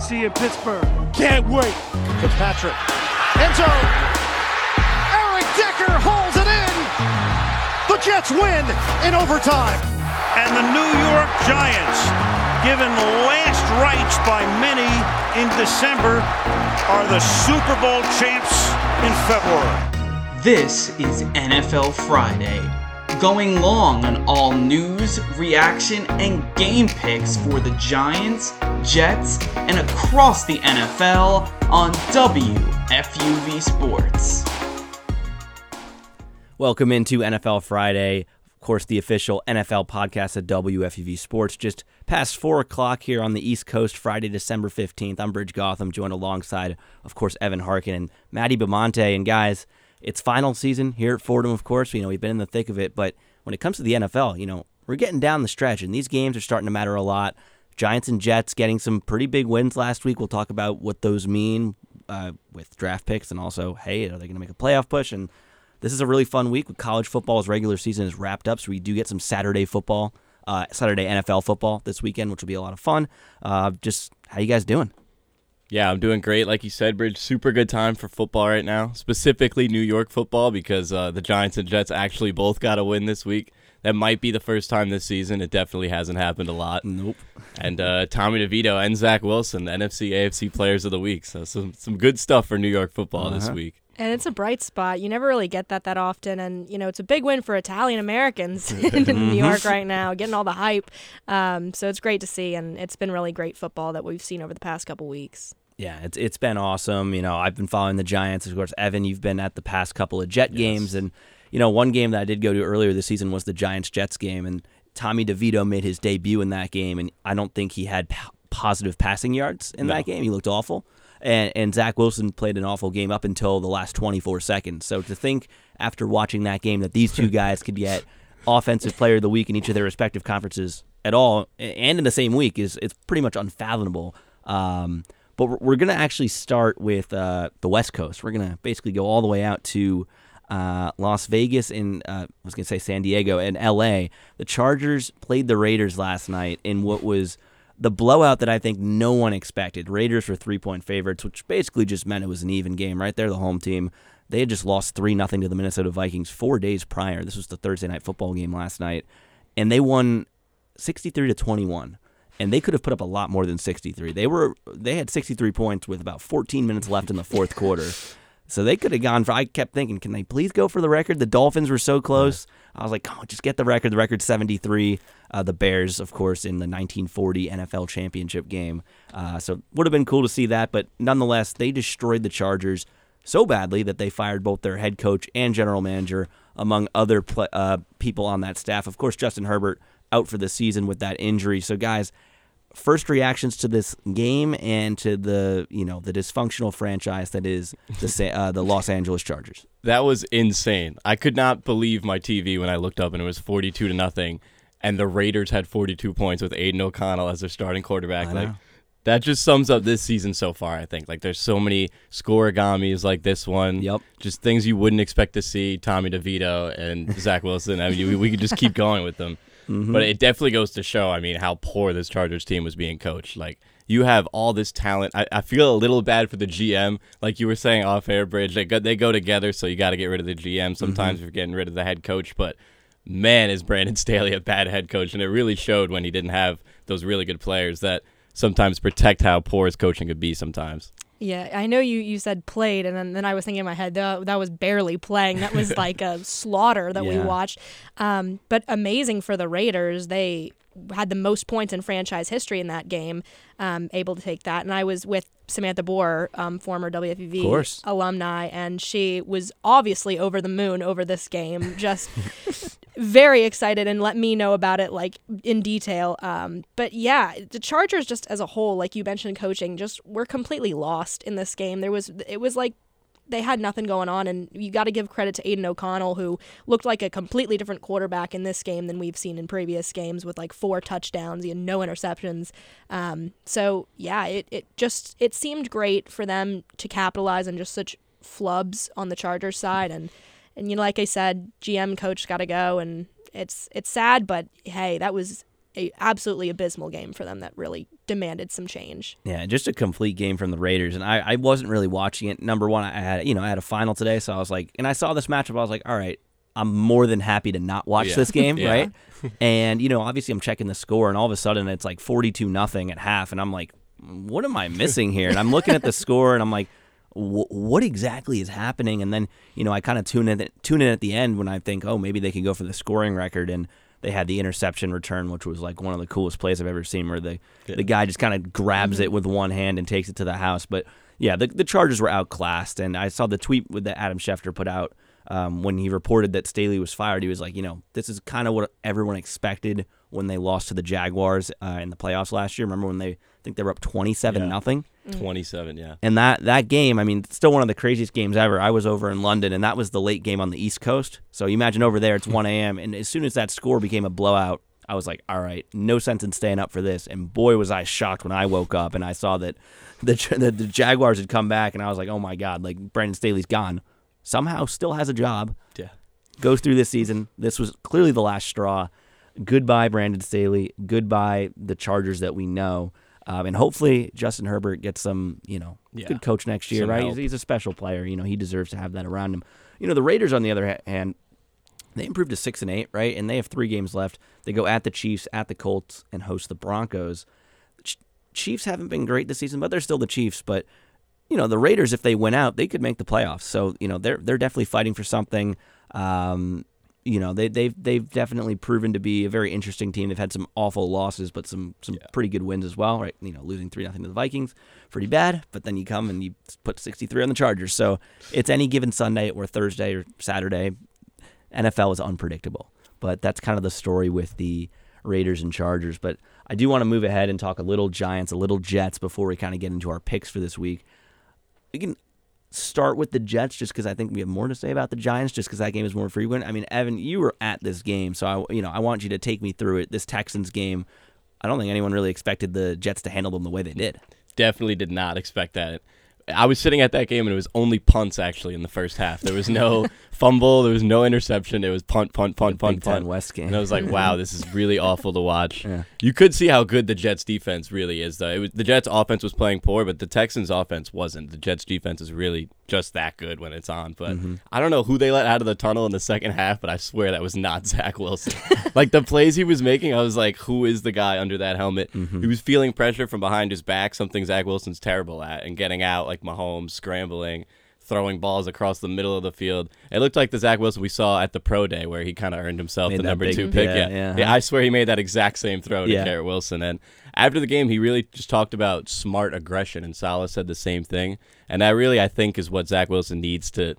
See you in Pittsburgh. Can't wait. Fitzpatrick. End zone. Eric Decker holds it in. The Jets win in overtime. And the New York Giants, given last rites by many in December, are the Super Bowl champs in February. This is NFL Friday, going long on all news, reaction, and game picks for the Giants, Jets, and across the NFL on WFUV Sports. Welcome into NFL Friday. Of course, the official NFL podcast at WFUV Sports. Just past 4 o'clock here on the East Coast, Friday, December 15th. I'm Brij Gautam, joined alongside, of course, Evan Harkin and Maddie Bimonte. And guys, it's final season here at Fordham, of course. You know, we've been in the thick of it. But when it comes to the NFL, you know, we're getting down the stretch, and these games are starting to matter a lot. Giants and Jets getting some pretty big wins last week. We'll talk about what those mean uh, with draft picks and also, hey, are they going to make a playoff push? And this is a really fun week. With college football's regular season is wrapped up, so we do get some Saturday football, uh, Saturday NFL football this weekend, which will be a lot of fun. Uh, just how you guys doing? Yeah, I'm doing great. Like you said, Brij, super good time for football right now, specifically New York football, because uh, the Giants and Jets actually both got a win this week. That might be the first time this season. It definitely hasn't happened a lot. Nope. And uh, Tommy DeVito and Zach Wilson, NFC AFC Players of the Week. So some some good stuff for New York football uh-huh. this week. And it's a bright spot. You never really get that that often. And, you know, it's a big win for Italian Americans in New York right now, getting all the hype. Um, so it's great to see. And it's been really great football that we've seen over the past couple weeks. Yeah, it's it's been awesome. You know, I've been following the Giants. Of course, Evan, you've been at the past couple of Jet yes. games. And, you know, one game that I did go to earlier this season was the Giants Jets game. And Tommy DeVito made his debut in that game. And I don't think he had p- positive passing yards in no. that game. He looked awful and, and Zach Wilson played an awful game up until the last 24 seconds. So to think after watching that game that these two guys could get offensive player of the week in each of their respective conferences at all, and in the same week, is it's pretty much unfathomable. Um, but we're going to actually start with uh, the West Coast. We're going to basically go all the way out to uh, Las Vegas and uh, I was going to say San Diego and L.A. The Chargers played the Raiders last night in what was – the blowout that I think no one expected. Raiders were three point favorites, which basically just meant it was an even game, right? They're the home team. They had just lost 3 0 to the Minnesota Vikings four days prior. This was the Thursday night football game last night. And they won 63 to 21. And they could have put up a lot more than 63. They were they had 63 points with about 14 minutes left in the fourth quarter. So they could have gone for. I kept thinking, can they please go for the record? The Dolphins were so close. I was like, come on, just get the record. The record 73. Uh, the Bears, of course, in the 1940 NFL championship game. Uh, so would have been cool to see that. But nonetheless, they destroyed the Chargers so badly that they fired both their head coach and general manager, among other pl- uh, people on that staff. Of course, Justin Herbert out for the season with that injury. So, guys, first reactions to this game and to the you know the dysfunctional franchise that is the uh, the Los Angeles Chargers. That was insane. I could not believe my TV when I looked up and it was forty two to nothing, and the Raiders had forty two points with Aidan O'Connell as their starting quarterback. Like that just sums up this season so far. I think like there's so many scorigamis like this one. Yep. Just things you wouldn't expect to see. Tommy DeVito and Zach Wilson. I mean, we, we could just keep going with them. Mm-hmm. But it definitely goes to show, I mean, how poor this Chargers team was being coached. Like, you have all this talent. I, I feel a little bad for the GM. Like you were saying off air, Brij, they go, they go together, so you got to get rid of the GM. Sometimes mm-hmm. you're getting rid of the head coach, but man, is Brandon Staley a bad head coach. And it really showed when he didn't have those really good players that sometimes protect how poor his coaching could be sometimes. Yeah, I know you, you said played, and then, then I was thinking in my head, that, that was barely playing. That was like a slaughter that yeah. we watched. Um, but amazing for the Raiders. They had the most points in franchise history in that game, um, able to take that. And I was with Samantha Boer, um, former WFUV alumni, and she was obviously over the moon over this game. Just very excited and let me know about it like in detail. Um, but yeah, the Chargers just as a whole, like you mentioned, coaching, just were completely lost in this game. There was it was like they had nothing going on, and you got to give credit to Aidan O'Connell, who looked like a completely different quarterback in this game than we've seen in previous games, with like four touchdowns and no interceptions. Um, so yeah, it it just it seemed great for them to capitalize on just such flubs on the Chargers side, and and you know, like I said, GM coach got to go, and it's it's sad, but hey, that was a absolutely abysmal game for them that really demanded some change. Yeah, just a complete game from the Raiders, and I, I wasn't really watching it. Number one, I had you know I had a final today, so I was like, and I saw this matchup, I was like, all right, I'm more than happy to not watch Yeah. this game, Yeah. right? and you know, obviously, I'm checking the score, and all of a sudden, it's like 42 nothing at half, and I'm like, what am I missing here? And I'm looking at the score, and I'm like. What exactly is happening? And then you know I kind of tune in tune in at the end when I think, oh, maybe they can go for the scoring record, and they had the interception return, which was like one of the coolest plays I've ever seen, where the the guy just kind of grabs it with one hand and takes it to the house. But yeah, the the Chargers were outclassed, and I saw the tweet with that Adam Schefter put out um, when he reported that Staley was fired. He was like, you know, this is kind of what everyone expected when they lost to the Jaguars uh, in the playoffs last year. Remember when they I think they were up twenty seven Yeah. nothing. Mm. 27, yeah. And that that game, I mean, still one of the craziest games ever. I was over in London, and that was the late game on the East Coast. So you imagine over there, it's 1 a.m. And as soon as that score became a blowout, I was like, all right, no sense in staying up for this. And boy, was I shocked when I woke up and I saw that the the, the Jaguars had come back, and I was like, oh my god, like Brandon Staley's gone. Somehow, still has a job. Yeah. Goes through this season. This was clearly the last straw. Goodbye, Brandon Staley. Goodbye, the Chargers that we know. Um, and hopefully Justin Herbert gets some, you know, Yeah. good coach next year, Some right? He's, he's a special player. You know, he deserves to have that around him. You know, the Raiders, on the other hand, they improved to six and eight, right? And they have three games left. They go at the Chiefs, at the Colts, and host the Broncos. Ch- Chiefs haven't been great this season, but they're still the Chiefs. But you know, the Raiders, if they win out, they could make the playoffs. So you know, they're they're definitely fighting for something. Um, you know, they they've they've definitely proven to be a very interesting team. They've had some awful losses, but some some pretty good wins as well, right? You know, losing three nothing to the Vikings, pretty bad. But then you come and you put sixty three on the Chargers. So it's any given Sunday or Thursday or Saturday. NFL is unpredictable, but that's kind of the story with the Raiders and Chargers. But I do want to move ahead and talk a little Giants, a little Jets before we kind of get into our picks for this week. We can start with the Jets just because I think we have more to say about the Giants just because that game is more frequent. I mean, Evan, you were at this game, so I you know I want you to take me through it. This Texans game, I don't think anyone really expected the Jets to handle them the way they did. Definitely did not expect that. I was sitting at that game and it was only punts actually in the first half. There was no fumble, there was no interception. It was punt, punt, punt, punt, Big Ten punt. West game. And I was like, wow, this is really awful to watch. Yeah. You could see how good the Jets defense really is though. It was the Jets offense was playing poor, but the Texans offense wasn't. The Jets defense is really just that good when it's on. But Mm-hmm. I don't know who they let out of the tunnel in the second half, but I swear that was not Zach Wilson. like the plays he was making, I was like, who is the guy under that helmet? Mm-hmm. He was feeling pressure from behind his back, something Zach Wilson's terrible at, and getting out like Mahomes, scrambling, throwing balls across the middle of the field. It looked like the Zach Wilson we saw at the pro day where he kind of earned himself Made the number big- two pick. yeah, Yeah, yeah. I swear he made that exact same throw to Yeah. Garrett Wilson. And after the game, he really just talked about smart aggression, and Salah said the same thing. And that really, I think, is what Zach Wilson needs to.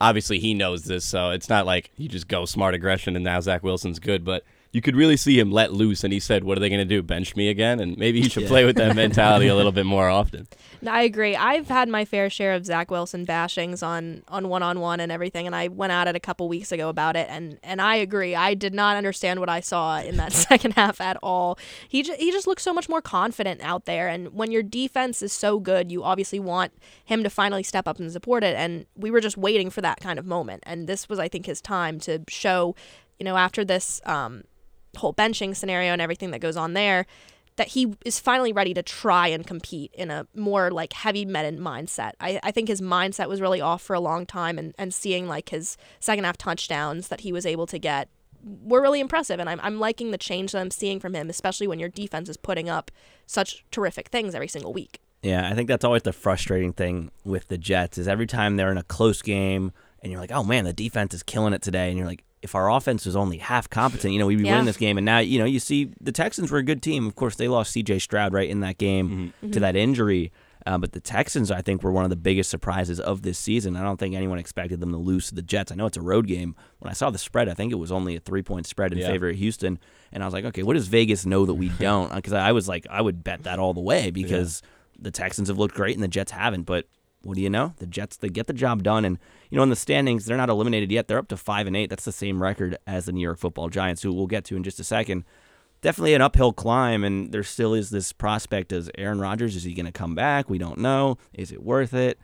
Obviously, he knows this, so it's not like you just go smart aggression and now Zach Wilson's good, but. You could really see him let loose, and he said, "What are they going to do? Bench me again?" And maybe he should Yeah. play with that mentality a little bit more often. No, I agree. I've had my fair share of Zach Wilson bashings on on one on one and everything, and I went at it a couple weeks ago about it, and and I agree. I did not understand what I saw in that second half at all. He just, he just looks so much more confident out there, and when your defense is so good, you obviously want him to finally step up and support it. And we were just waiting for that kind of moment, and this was, I think, his time to show. You know, after this um, whole benching scenario and everything that goes on there that he is finally ready to try and compete in a more like heavy metal mindset. I, I think his mindset was really off for a long time and, and seeing like his second half touchdowns that he was able to get were really impressive and I'm, I'm liking the change that I'm seeing from him, especially when your defense is putting up such terrific things every single week. Yeah, I think that's always the frustrating thing with the Jets is every time they're in a close game and you're like, oh man, the defense is killing it today, and you're like, if our offense was only half competent, you know, we'd be Yeah. winning this game. And now, you know, you see the Texans were a good team. Of course, they lost C.J. Stroud right in that game mm-hmm. to mm-hmm. that injury. Uh, but the Texans, I think, were one of the biggest surprises of this season. I don't think anyone expected them to lose to the Jets. I know it's a road game. When I saw the spread, I think it was only a three point spread in Yeah. favor of Houston. And I was like, okay, what does Vegas know that we don't? Uh, because I was like, I would bet that all the way because the Texans have looked great and the Jets haven't. But what do you know? The Jets they get the job done, and you know in the standings they're not eliminated yet. They're up to five and eight. That's the same record as the New York Football Giants, who we'll get to in just a second. Definitely an uphill climb, and there still is this prospect: as Aaron Rodgers is he going to come back? We don't know. Is it worth it?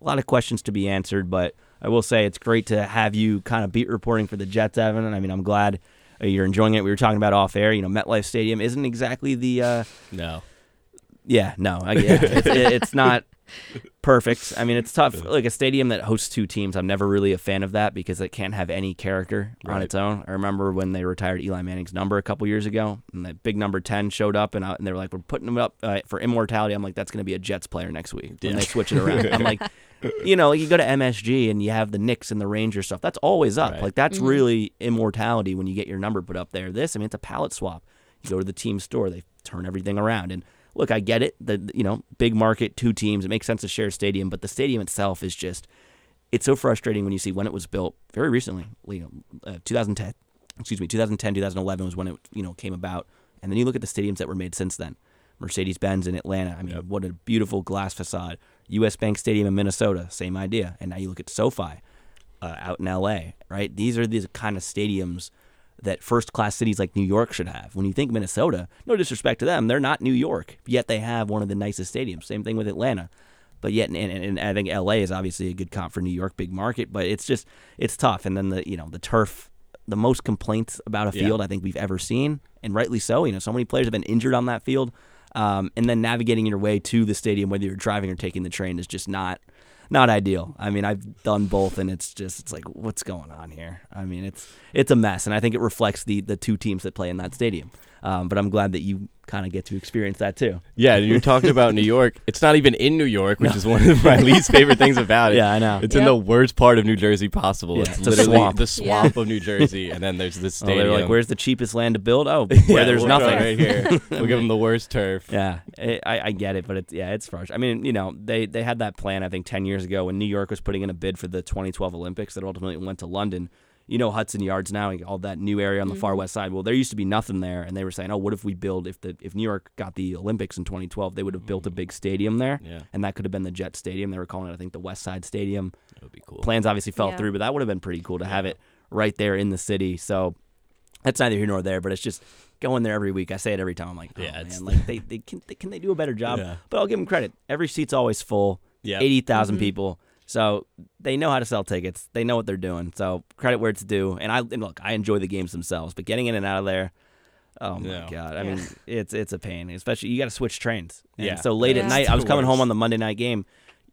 A lot of questions to be answered, but I will say it's great to have you kind of beat reporting for the Jets, Evan. And I mean, I'm glad you're enjoying it. We were talking about off air. You know, MetLife Stadium isn't exactly the uh, No. yeah, no, I, yeah, it's, it's not perfect. I mean, it's tough. Like a stadium that hosts two teams, I'm never really a fan of that because it can't have any character on Right. its own. I remember when they retired Eli Manning's number a couple years ago, and that big number ten showed up, and, I, and they were like, "We're putting him up uh, for immortality." I'm like, "That's going to be a Jets player next week when they switch it around." I'm like, you know, you go to MSG and you have the Knicks and the Rangers stuff. That's always up. Right. Like that's really immortality when you get your number put up there. This, I mean, it's a palette swap. You go to the team store, they turn everything around, and look, I get it. The you know big market, two teams. It makes sense to share a stadium, but the stadium itself is just it's so frustrating when you see when it was built very recently. You know, uh, 2010. Excuse me, 2010, 2011 was when it you know came about, and then you look at the stadiums that were made since then. Mercedes Benz in Atlanta. I mean, what a beautiful glass facade. U.S. Bank Stadium in Minnesota, same idea. And now you look at SoFi uh, out in L.A. Right? These are these kind of stadiums that first class cities like New York should have. When you think Minnesota, no disrespect to them, they're not New York, yet they have one of the nicest stadiums. Same thing with Atlanta. But yet, and, and, and I think LA is obviously a good comp for New York, big market. But it's just it's tough. And then the you know the turf, the most complaints about a Yeah. field I think we've ever seen, and rightly so. You know, so many players have been injured on that field, um, and then navigating your way to the stadium, whether you're driving or taking the train, is just not not ideal. I mean, I've done both, and it's just it's like what's going on here. I mean, it's it's a mess, and I think it reflects the the two teams that play in that stadium. Um, but I'm glad that you kind of get to experience that too. Yeah, you're talking about New York. It's not even in New York, which is one of my least favorite things about it. Yeah, I know. It's in the worst part of New Jersey possible. Yeah, it's, it's a literally swamp. the swamp of New Jersey, and then there's this Oh, they're like, "Where's the cheapest land to build?" Oh, Yeah, where there's we'll nothing right here. We'll give them the worst turf. Yeah, I, I I get it, but it's yeah, it's frustrating. I mean, you know, they they had that plan I think ten years ago when New York was putting in a bid for the 2012 Olympics that ultimately went to London. You know, Hudson Yards now, all that new area on the far mm-hmm. west side. Well, there used to be nothing there, and they were saying, "Oh, what if we build if the if New York got the Olympics in 2012, they would have built a mm. big stadium there, Yeah. and that could have been the Jet Stadium. They were calling it, I think, the West Side Stadium. That would be cool. Plans obviously fell Yeah. through, but that would have been pretty cool to have it right there in the city. So that's neither here nor there, but it's just going there every week. I say it every time. I'm like, oh, Yeah, man, like they, they can they, can they do a better job? Yeah. But I'll give them credit. Every seat's always full. Yep. eighty mm-hmm. people. So they know how to sell tickets. They know what they're doing. So credit where it's due. And I and look, I enjoy the games themselves, but getting in and out of there. Oh my No. god! I mean, it's it's a pain. Especially you got to switch trains. And Yeah. So late Yeah. at night, I was coming home on the Monday night game.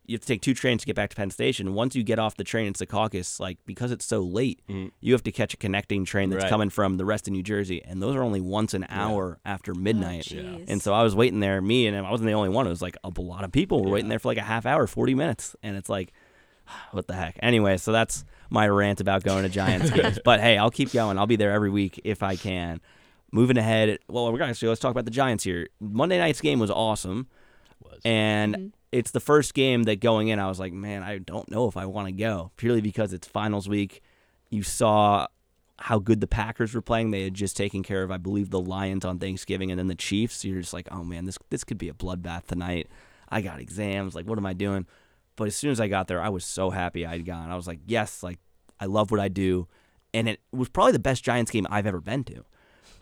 You have to take two trains to get back to Penn Station. Once you get off the train in Secaucus, like because it's so late, mm-hmm. you have to catch a connecting train that's Right. coming from the rest of New Jersey, and those are only once an hour after midnight. Oh, jeez. and so I was waiting there, me and I wasn't the only one. It was like a lot of people were waiting there for like a half hour, forty minutes, and it's like, what the heck? Anyway, so that's my rant about going to Giants games. But hey, I'll keep going. I'll be there every week if I can. Moving ahead, well, we're gonna actually let's talk about the Giants here. Monday night's game was awesome, and mm-hmm. it's the first game that going in, I was like, man, I don't know if I want to go purely because it's finals week. You saw how good the Packers were playing. They had just taken care of, I believe, the Lions on Thanksgiving, and then the Chiefs. You're just like, oh man, this this could be a bloodbath tonight. I got exams. Like, what am I doing? But as soon as I got there, I was so happy I'd gone. I was like, yes, like I love what I do, and it was probably the best Giants game I've ever been to.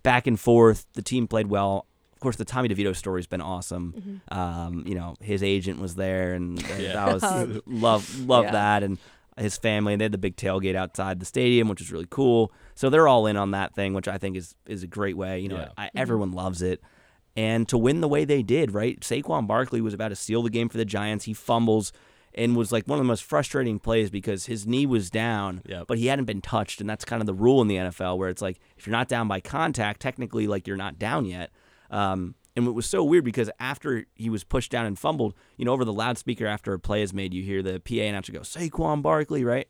Back and forth, the team played well. Of course, the Tommy DeVito story's been awesome. Um, you know, his agent was there, and uh, that was love love Yeah. that, and his family. And they had the big tailgate outside the stadium, which was really cool. So they're all in on that thing, which I think is is a great way. You know, Yeah. I, everyone loves it. And to win the way they did, right? Saquon Barkley was about to seal the game for the Giants. He fumbles and was like one of the most frustrating plays because his knee was down, Yep. but he hadn't been touched. And that's kind of the rule in the NFL where it's like if you're not down by contact, technically like you're not down yet. Um, and it was so weird because after he was pushed down and fumbled, you know, over the loudspeaker after a play is made, you hear the PA announcer go, Saquon Barkley, right?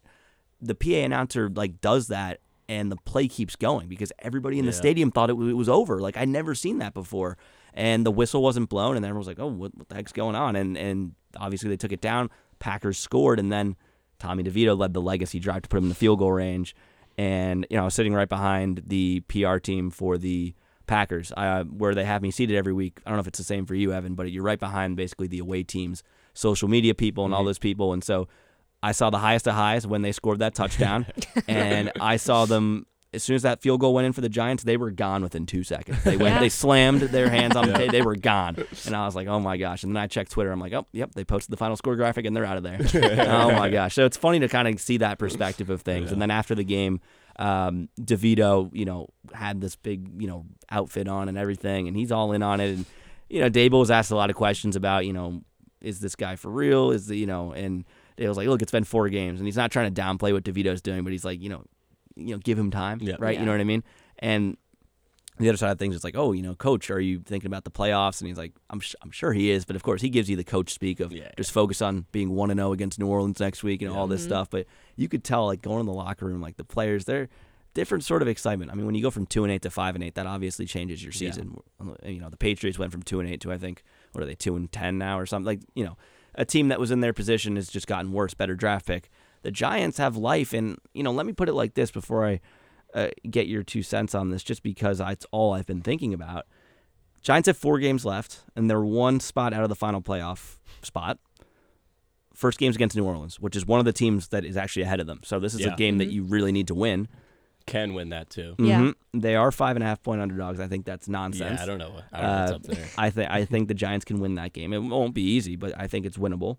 The PA announcer like does that and the play keeps going because everybody in the Yeah. stadium thought it was, it was over. Like I'd never seen that before. and the whistle wasn't blown, and everyone was like, "Oh, what, what the heck's going on?" And and obviously they took it down. Packers scored, and then Tommy DeVito led the legacy drive to put him in the field goal range. And you know, I was sitting right behind the PR team for the Packers, uh, where they have me seated every week. I don't know if it's the same for you, Evan, but you're right behind basically the away teams, social media people, and all those people. And so I saw the highest of highs when they scored that touchdown, and I saw them as soon as that field goal went in for the Giants, they were gone within two seconds. They went, they slammed their hands on the table, they were gone, and I was like, oh my gosh. And then I checked Twitter, I'm like, oh, yep, they posted the final score graphic, and they're out of there. oh my gosh. So it's funny to kind of see that perspective of things. And then after the game, um, DeVito, you know, had this big, you know, outfit on and everything, and he's all in on it. And you know, Daboll was asked a lot of questions about, you know, is this guy for real? Is the, you know, and Dale was like, look, it's been four games, and he's not trying to downplay what DeVito's doing, but he's like, you know, you know, give him time, Yeah. right? You know what I mean? And the other side of things is like, oh, you know, coach, are you thinking about the playoffs? And he's like, I'm, sh- I'm sure he is, but of course he gives you the coach speak of Yeah. just focus on being one and zero against New Orleans next week and all this mm-hmm. stuff. But you could tell, like going in the locker room, like the players, they're different sort of excitement. I mean, when you go from two and eight to five and eight, that obviously changes your season. Uh, you know, the Patriots went from two and eight to I think what are they two and ten now or something like you know, a team that was in their position has just gotten worse, better draft pick. The Giants have life, and you know, let me put it like this before I uh, get your two cents on this, just because it's all I've been thinking about. Giants have four games left, and they're one spot out of the final playoff spot. First game's against New Orleans, which is one of the teams that is actually ahead of them. So this is Yeah. a game that you really need to win. Can win that too. Yeah. Mhm. They are five and a half point underdogs. I think that's nonsense. Yeah, I don't know. I don't know what's Uh, up there. I think I think the Giants can win that game. It won't be easy, but I think it's winnable.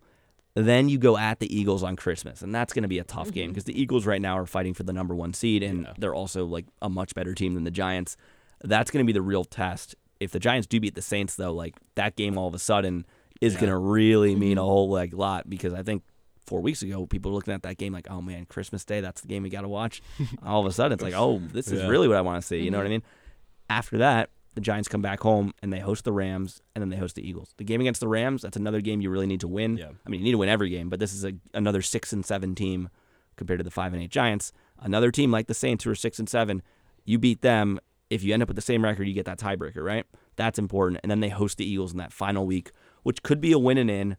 Then you go at the Eagles on Christmas, and that's going to be a tough game mm-hmm. because the Eagles right now are fighting for the number one seed, and Yeah. they're also like a much better team than the Giants. That's going to be the real test. If the Giants do beat the Saints, though, like that game all of a sudden is going to really mean a mm-hmm. whole like lot because I think four weeks ago people were looking at that game like, oh man, Christmas Day, that's the game we got to watch. all of a sudden, it's like, oh, this is Yeah. really what I want to see. You know what I mm-hmm. mean? After that, the Giants come back home and they host the Rams and then they host the Eagles. The game against the Rams, that's another game you really need to win. Yeah. I mean, you need to win every game, but this is a, another six and seven team compared to the five and eight Giants. Another team like the Saints who are six and seven, you beat them. If you end up with the same record, you get that tiebreaker, right? That's important. And then they host the Eagles in that final week, which could be a win and in.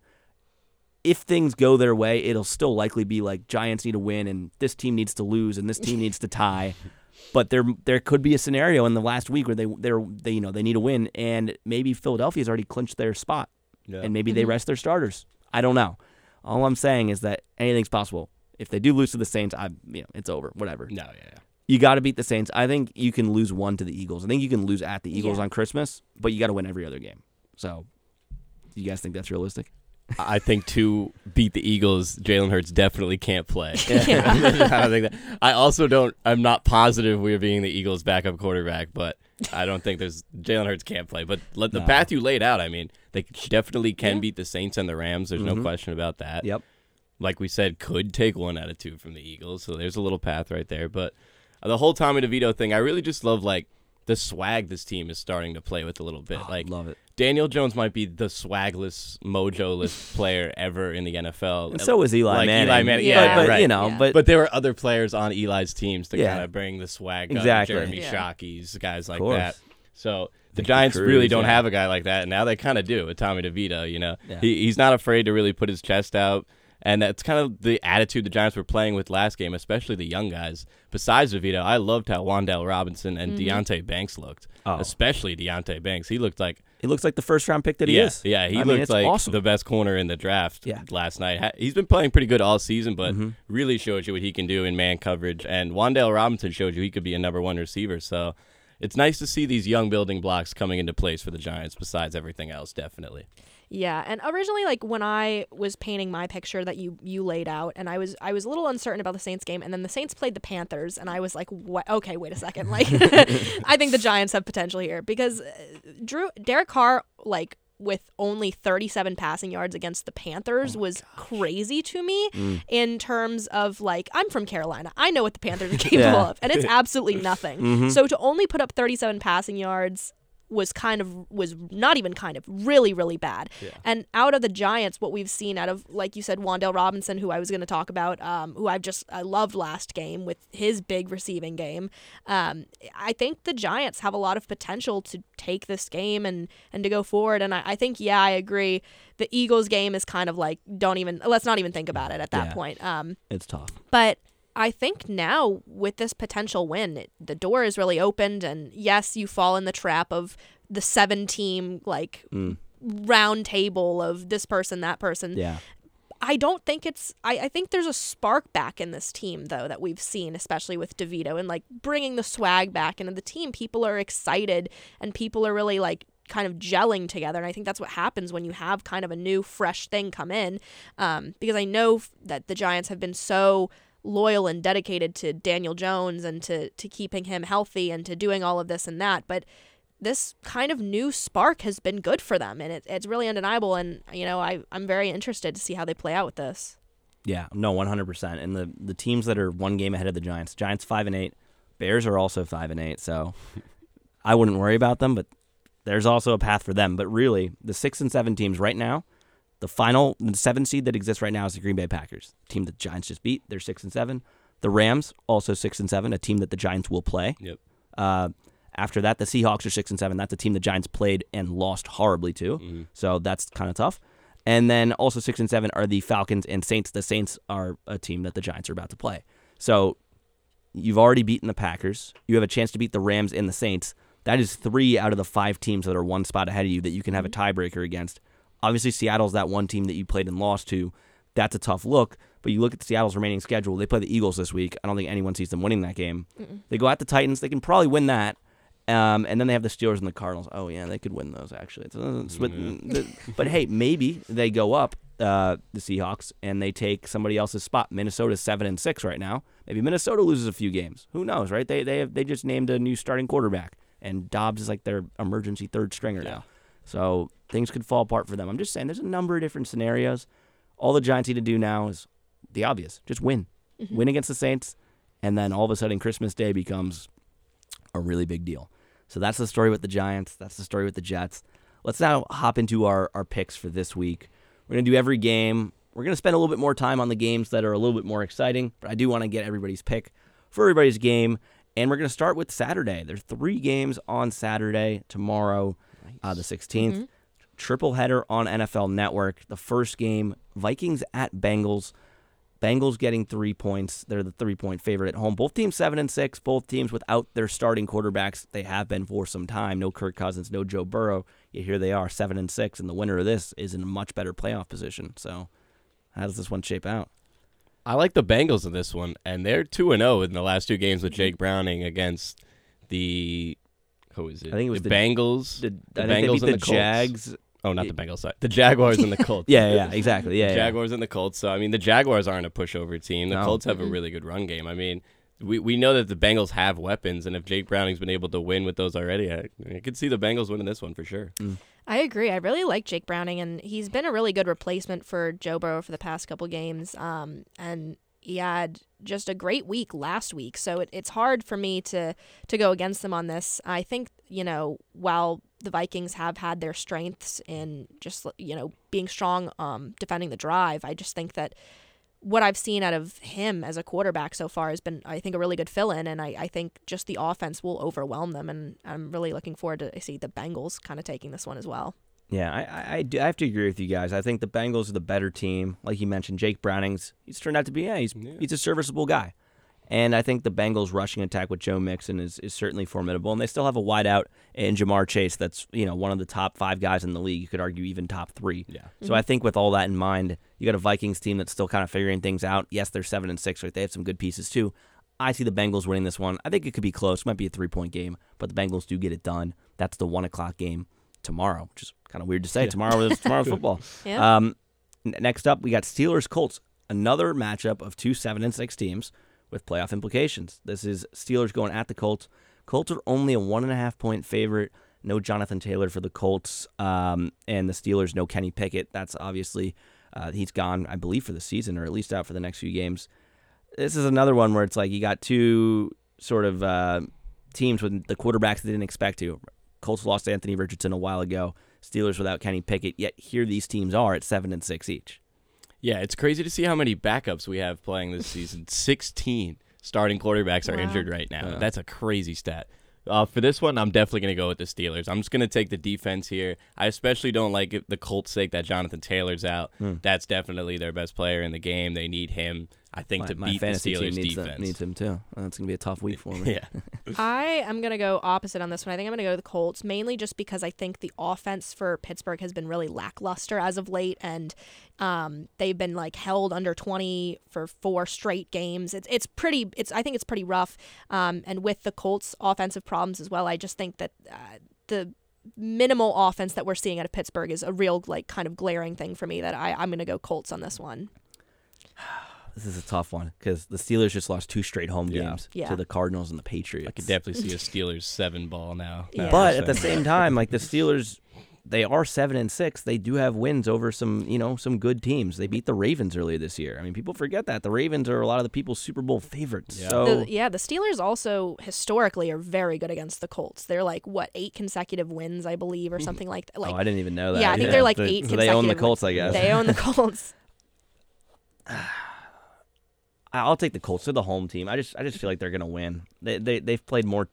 If things go their way, it'll still likely be like Giants need to win and this team needs to lose and this team needs to tie. But there there could be a scenario in the last week where they they're they you know they need a win and maybe Philadelphia's already clinched their spot Yeah. and maybe they mm-hmm. rest their starters. I don't know. All I'm saying is that anything's possible. If they do lose to the Saints, I you know it's over. Whatever. No, yeah, yeah. You got to beat the Saints. I think you can lose one to the Eagles. I think you can lose at the Eagles Yeah. on Christmas, but you got to win every other game. So, do you guys think that's realistic? I think to beat the Eagles, Jalen Hurts definitely can't play. Yeah. I don't think that. I also don't. I'm not positive we're being the Eagles' backup quarterback, but I don't think there's Jalen Hurts can't play. But let the No. path you laid out. I mean, they definitely can Yeah. beat the Saints and the Rams. There's no mm-hmm. question about that. Yep. Like we said, could take one out of two from the Eagles. So there's a little path right there. But the whole Tommy DeVito thing, I really just love like the swag this team is starting to play with a little bit. Ah, like love it. Daniel Jones might be the swagless, mojo-less player ever in the NFL. And so was Eli like Manning. Eli Manning, Yeah. yeah, but, right. you know, Yeah. but, But there were other players on Eli's teams to Yeah. kind of bring the swag. Exactly. Up. Jeremy Yeah. Shockey's, guys like that. So the Victor Giants Cruz, really don't yeah. have a guy like that, and now they kind of do with Tommy DeVito. You know, Yeah. he, he's not afraid to really put his chest out, and that's kind of the attitude the Giants were playing with last game, especially the young guys. Besides DeVito, I loved how Wan'Dale Robinson and Deonte Banks looked, Oh. especially Deonte Banks. He looked like he looks like the first round pick that he yeah, is. Yeah, he I looked it's like awesome. the best corner in the draft Yeah. Mm-hmm. last night. He's been playing pretty good all season, but really shows you what he can do in man coverage. And Wan'Dale Robinson showed you he could be a number one receiver. So it's nice to see these young building blocks coming into place for the Giants. Besides everything else, definitely. Yeah, and originally, like when I was painting my picture that you you laid out, and I was I was a little uncertain about the Saints game, and then the Saints played the Panthers, and I was like, what? Okay, wait a second. Like, I think the Giants have potential here because uh, Drew Derek Carr like with only 37 passing yards against the Panthers was crazy to me in terms of like I'm from Carolina. I know what the Panthers are capable Yeah. of and it's absolutely nothing. So to only put up 37 passing yards was kind of was not even kind of really really bad. Yeah. And out of the Giants, what we've seen out of like you said, Wan'Dale Robinson, who I was going to talk about, um, who I've just I loved last game with his big receiving game. Um, I think the Giants have a lot of potential to take this game and and to go forward. And I, I think yeah, I agree. The Eagles game is kind of like don't even let's not even think about it at that Yeah. point. Um, It's tough. but I think now with this potential win, it, the door is really opened, and yes, you fall in the trap of the seven team like round table of this person, that person. Yeah. I don't think it's. I, I think there's a spark back in this team though that we've seen, especially with DeVito and like bringing the swag back into the team. People are excited, and people are really like kind of gelling together. And I think that's what happens when you have kind of a new, fresh thing come in. Um, because I know that the Giants have been so loyal and dedicated to Daniel Jones and to to keeping him healthy and to doing all of this and that, but this kind of new spark has been good for them and it, it's really undeniable and you know I, i'm very interested to see how they play out with this Yeah, no, one hundred percent. And the the teams that are one game ahead of the Giants, Giants five and eight, Bears are also five and eight. So I wouldn't worry about them, but there's also a path for them. But really, the six and seven teams right now, the final the seven seed that exists right now is the Green Bay Packers, team that the Giants just beat. They're six and seven. The Rams also six and seven, a team that the Giants will play. Yep. Uh, after that, the Seahawks are six and seven. That's a team the Giants played and lost horribly to. So that's kind of tough. And then also six and seven are the Falcons and Saints. The Saints are a team that the Giants are about to play. So you've already beaten the Packers. You have a chance to beat the Rams and the Saints. That is three out of the five teams that are one spot ahead of you that you can have a tiebreaker against. Obviously, Seattle's that one team that you played and lost to. That's a tough look. But you look at Seattle's remaining schedule. They play the Eagles this week. I don't think anyone sees them winning that game. They go at the Titans. They can probably win that. Um, and then they have the Steelers and the Cardinals. Oh yeah, they could win those actually. It's- it's with- the- but hey, maybe they go up uh, the Seahawks and they take somebody else's spot. Minnesota's seven and six right now. Maybe Minnesota loses a few games. Who knows, right? They they have, they just named a new starting quarterback, and Dobbs is like their emergency third stringer now. So things could fall apart for them. I'm just saying, there's a number of different scenarios. All the Giants need to do now is the obvious: just win, mm-hmm. win against the Saints, and then all of a sudden Christmas Day becomes a really big deal. So that's the story with the Giants. That's the story with the Jets. Let's now hop into our, our picks for this week. We're going to do every game. We're going to spend a little bit more time on the games that are a little bit more exciting, but I do want to get everybody's pick for everybody's game. And we're going to start with Saturday. There's three games on Saturday, tomorrow, uh, the 16th. Triple header on NFL Network. The first game, Vikings at Bengals. Bengals getting three points. They're the three point favorite at home. Both teams seven and six. Both teams without their starting quarterbacks. They have been for some time. No Kirk Cousins, no Joe Burrow. Yet here they are, seven and six, and the winner of this is in a much better playoff position. So, how does this one shape out? I like the Bengals in this one, and they're two and zero in the last two games with Jake Browning against the who is it? I think it was the, the- Bengals. The, the I think they Bengals and the, the Colts. Jags. Oh, not the Bengals. Sorry. The Jaguars and the Colts. Yeah, yeah, exactly. Yeah, yeah. Jaguars and the Colts. So I mean, the Jaguars aren't a pushover team. The No. Colts have a really good run game. I mean, we we know that the Bengals have weapons, and if Jake Browning's been able to win with those already, I, I could see the Bengals winning this one for sure. i agree i really like jake browning and he's been a really good replacement for joe burrow for the past couple games um, and he had just a great week last week so it, it's hard for me to to go against them on this i think you know while the vikings have had their strengths in just you know being strong um, defending the drive i just think that what I've seen out of him as a quarterback so far has been, I think, a really good fill in. And I, I think just the offense will overwhelm them. And I'm really looking forward to see the Bengals kind of taking this one as well. Yeah, I, I, I, do, I have to agree with you guys. I think the Bengals are the better team. Like you mentioned, Jake Browning's he's turned out to be yeah, he's he's a serviceable guy. And I think the Bengals rushing attack with Joe Mixon is, is certainly formidable. And they still have a wideout in Ja'Marr Chase that's, you know, one of the top five guys in the league. You could argue even top three. Yeah. So I think with all that in mind, you got a Vikings team that's still kind of figuring things out. Yes, they're seven and six, right? They have some good pieces too. I see the Bengals winning this one. I think it could be close. It Might be a three point game, but the Bengals do get it done. That's the one o'clock game tomorrow, which is kind of weird to say. Tomorrow is tomorrow's football. Yeah. Um, n- next up, we got Steelers Colts, another matchup of two seven and six teams with playoff implications. This is Steelers going at the Colts. Colts are only a one and a half point favorite. No Jonathan Taylor for the Colts, um, and the Steelers no Kenny Pickett. That's obviously uh, he's gone, I believe, for the season or at least out for the next few games. This is another one where it's like you got two sort of uh, teams with the quarterbacks they didn't expect to. Colts lost Anthony Richardson a while ago. Steelers without Kenny Pickett. Yet here these teams are at seven and six each. Yeah, it's crazy to see how many backups we have playing this season. 16 starting quarterbacks are Wow. injured right now. Yeah. That's a crazy stat. Uh, for this one, I'm definitely going to go with the Steelers. I'm just going to take the defense here. I especially don't like the Colts' sake that Jonathan Taylor's out. Hmm. That's definitely their best player in the game. They need him, I think, My, to my beat the fantasy Steelers' team needs, defense. that- needs him too. That's gonna be a tough week for me. yeah. I am going to go opposite on this one. I think I'm going to go with the Colts, mainly just because I think the offense for Pittsburgh has been really lackluster as of late, and um, they've been like held under 20 for four straight games. It's it's pretty. It's I think it's pretty rough. Um, and with the Colts' offensive problems as well, I just think that uh, the minimal offense that we're seeing out of Pittsburgh is a real like kind of glaring thing for me that I I'm going to go Colts on this one. This is a tough one because the Steelers just lost two straight home Yeah. games Yeah. to the Cardinals and the Patriots. I could definitely see a Steelers seven ball now. Yeah. But at the same time, like the Steelers, they are seven and six. They do have wins over some, you know, some good teams. They beat the Ravens earlier this year. I mean, people forget that the Ravens are a lot of the people's Super Bowl favorites. Yeah. So The, yeah, the Steelers also historically are very good against the Colts. They're like what eight consecutive wins, I believe, or something like that. Oh, like, oh, I didn't even know that. yeah, I think they're like So- eight. So they own the consecutive- Colts, I guess. They own the Colts. I'll take the Colts. They're the home team. I just, I just feel like they're gonna win. They, they, they've played more,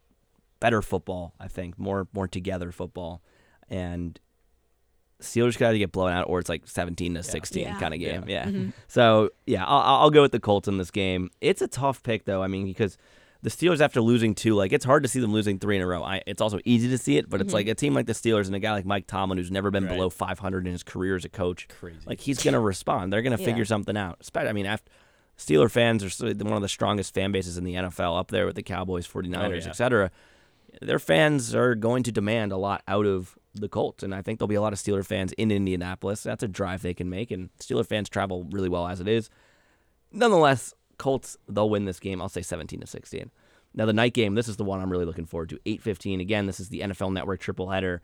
better football. I think more, more together football, and Steelers got to get blown out, or it's like seventeen to sixteen Yeah. kind of game. Yeah. Mhm. So yeah, I'll, I'll go with the Colts in this game. It's a tough pick though. I mean, because the Steelers after losing two, like it's hard to see them losing three in a row. I, it's also easy to see it, but it's Mhm. like a team like the Steelers and a guy like Mike Tomlin who's never been Right. below 500 in his career as a coach. Crazy. Like he's gonna respond. They're gonna Yeah. figure something out. I mean, after Steeler fans are one of the strongest fan bases in the NFL, up there with the Cowboys, 49ers, yeah. etc. Their fans are going to demand a lot out of the Colts, and I think there'll be a lot of Steeler fans in Indianapolis. That's a drive they can make, and Steeler fans travel really well as it is. Nonetheless, Colts they'll win this game. I'll say 17 to 16. Now the night game, this is the one I'm really looking forward to. 8:15 again. This is the NFL Network triple header.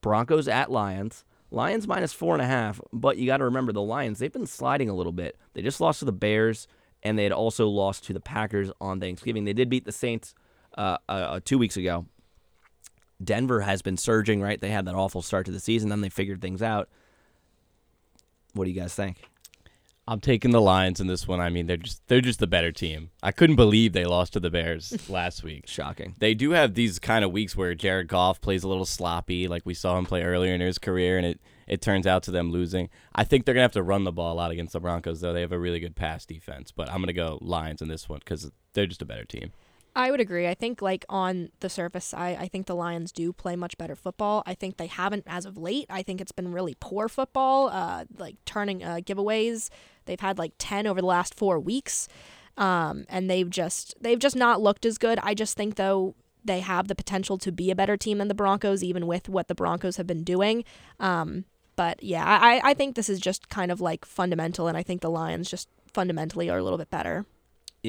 Broncos at Lions. Lions minus four and a half, but you got to remember the Lions. They've been sliding a little bit. They just lost to the Bears, and they had also lost to the Packers on Thanksgiving. They did beat the Saints uh, uh, two weeks ago. Denver has been surging, right? They had that awful start to the season, then they figured things out. What do you guys think? I'm taking the Lions in this one. I mean, they're just they're just the better team. I couldn't believe they lost to the Bears last week. Shocking. They do have these kind of weeks where Jared Goff plays a little sloppy, like we saw him play earlier in his career, and it, it turns out to them losing. I think they're gonna have to run the ball a lot against the Broncos, though. They have a really good pass defense, but I'm gonna go Lions in this one because they're just a better team. I would agree. I think like on the surface, I, I think the Lions do play much better football. I think they haven't as of late. I think it's been really poor football, uh, like turning uh, giveaways. They've had like ten over the last four weeks, um, and they've just they've just not looked as good. I just think though they have the potential to be a better team than the Broncos, even with what the Broncos have been doing. Um, but yeah, I, I think this is just kind of like fundamental, and I think the Lions just fundamentally are a little bit better.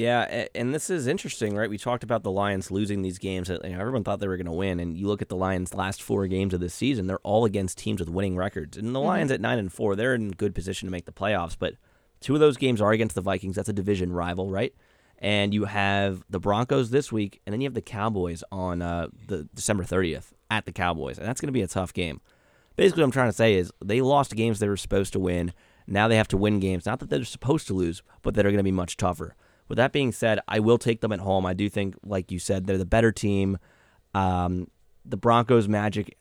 Yeah, and this is interesting, right? We talked about the Lions losing these games that you know, everyone thought they were going to win, and you look at the Lions' last four games of this season; they're all against teams with winning records. And the Lions at nine and four, they're in good position to make the playoffs. But two of those games are against the Vikings. That's a division rival, right? And you have the Broncos this week, and then you have the Cowboys on uh, the December thirtieth at the Cowboys, and that's going to be a tough game. Basically, what I'm trying to say is they lost games they were supposed to win. Now they have to win games, not that they're supposed to lose, but that are going to be much tougher. With that being said, I will take them at home. I do think, like you said, they're the better team. Um, the Broncos' magic,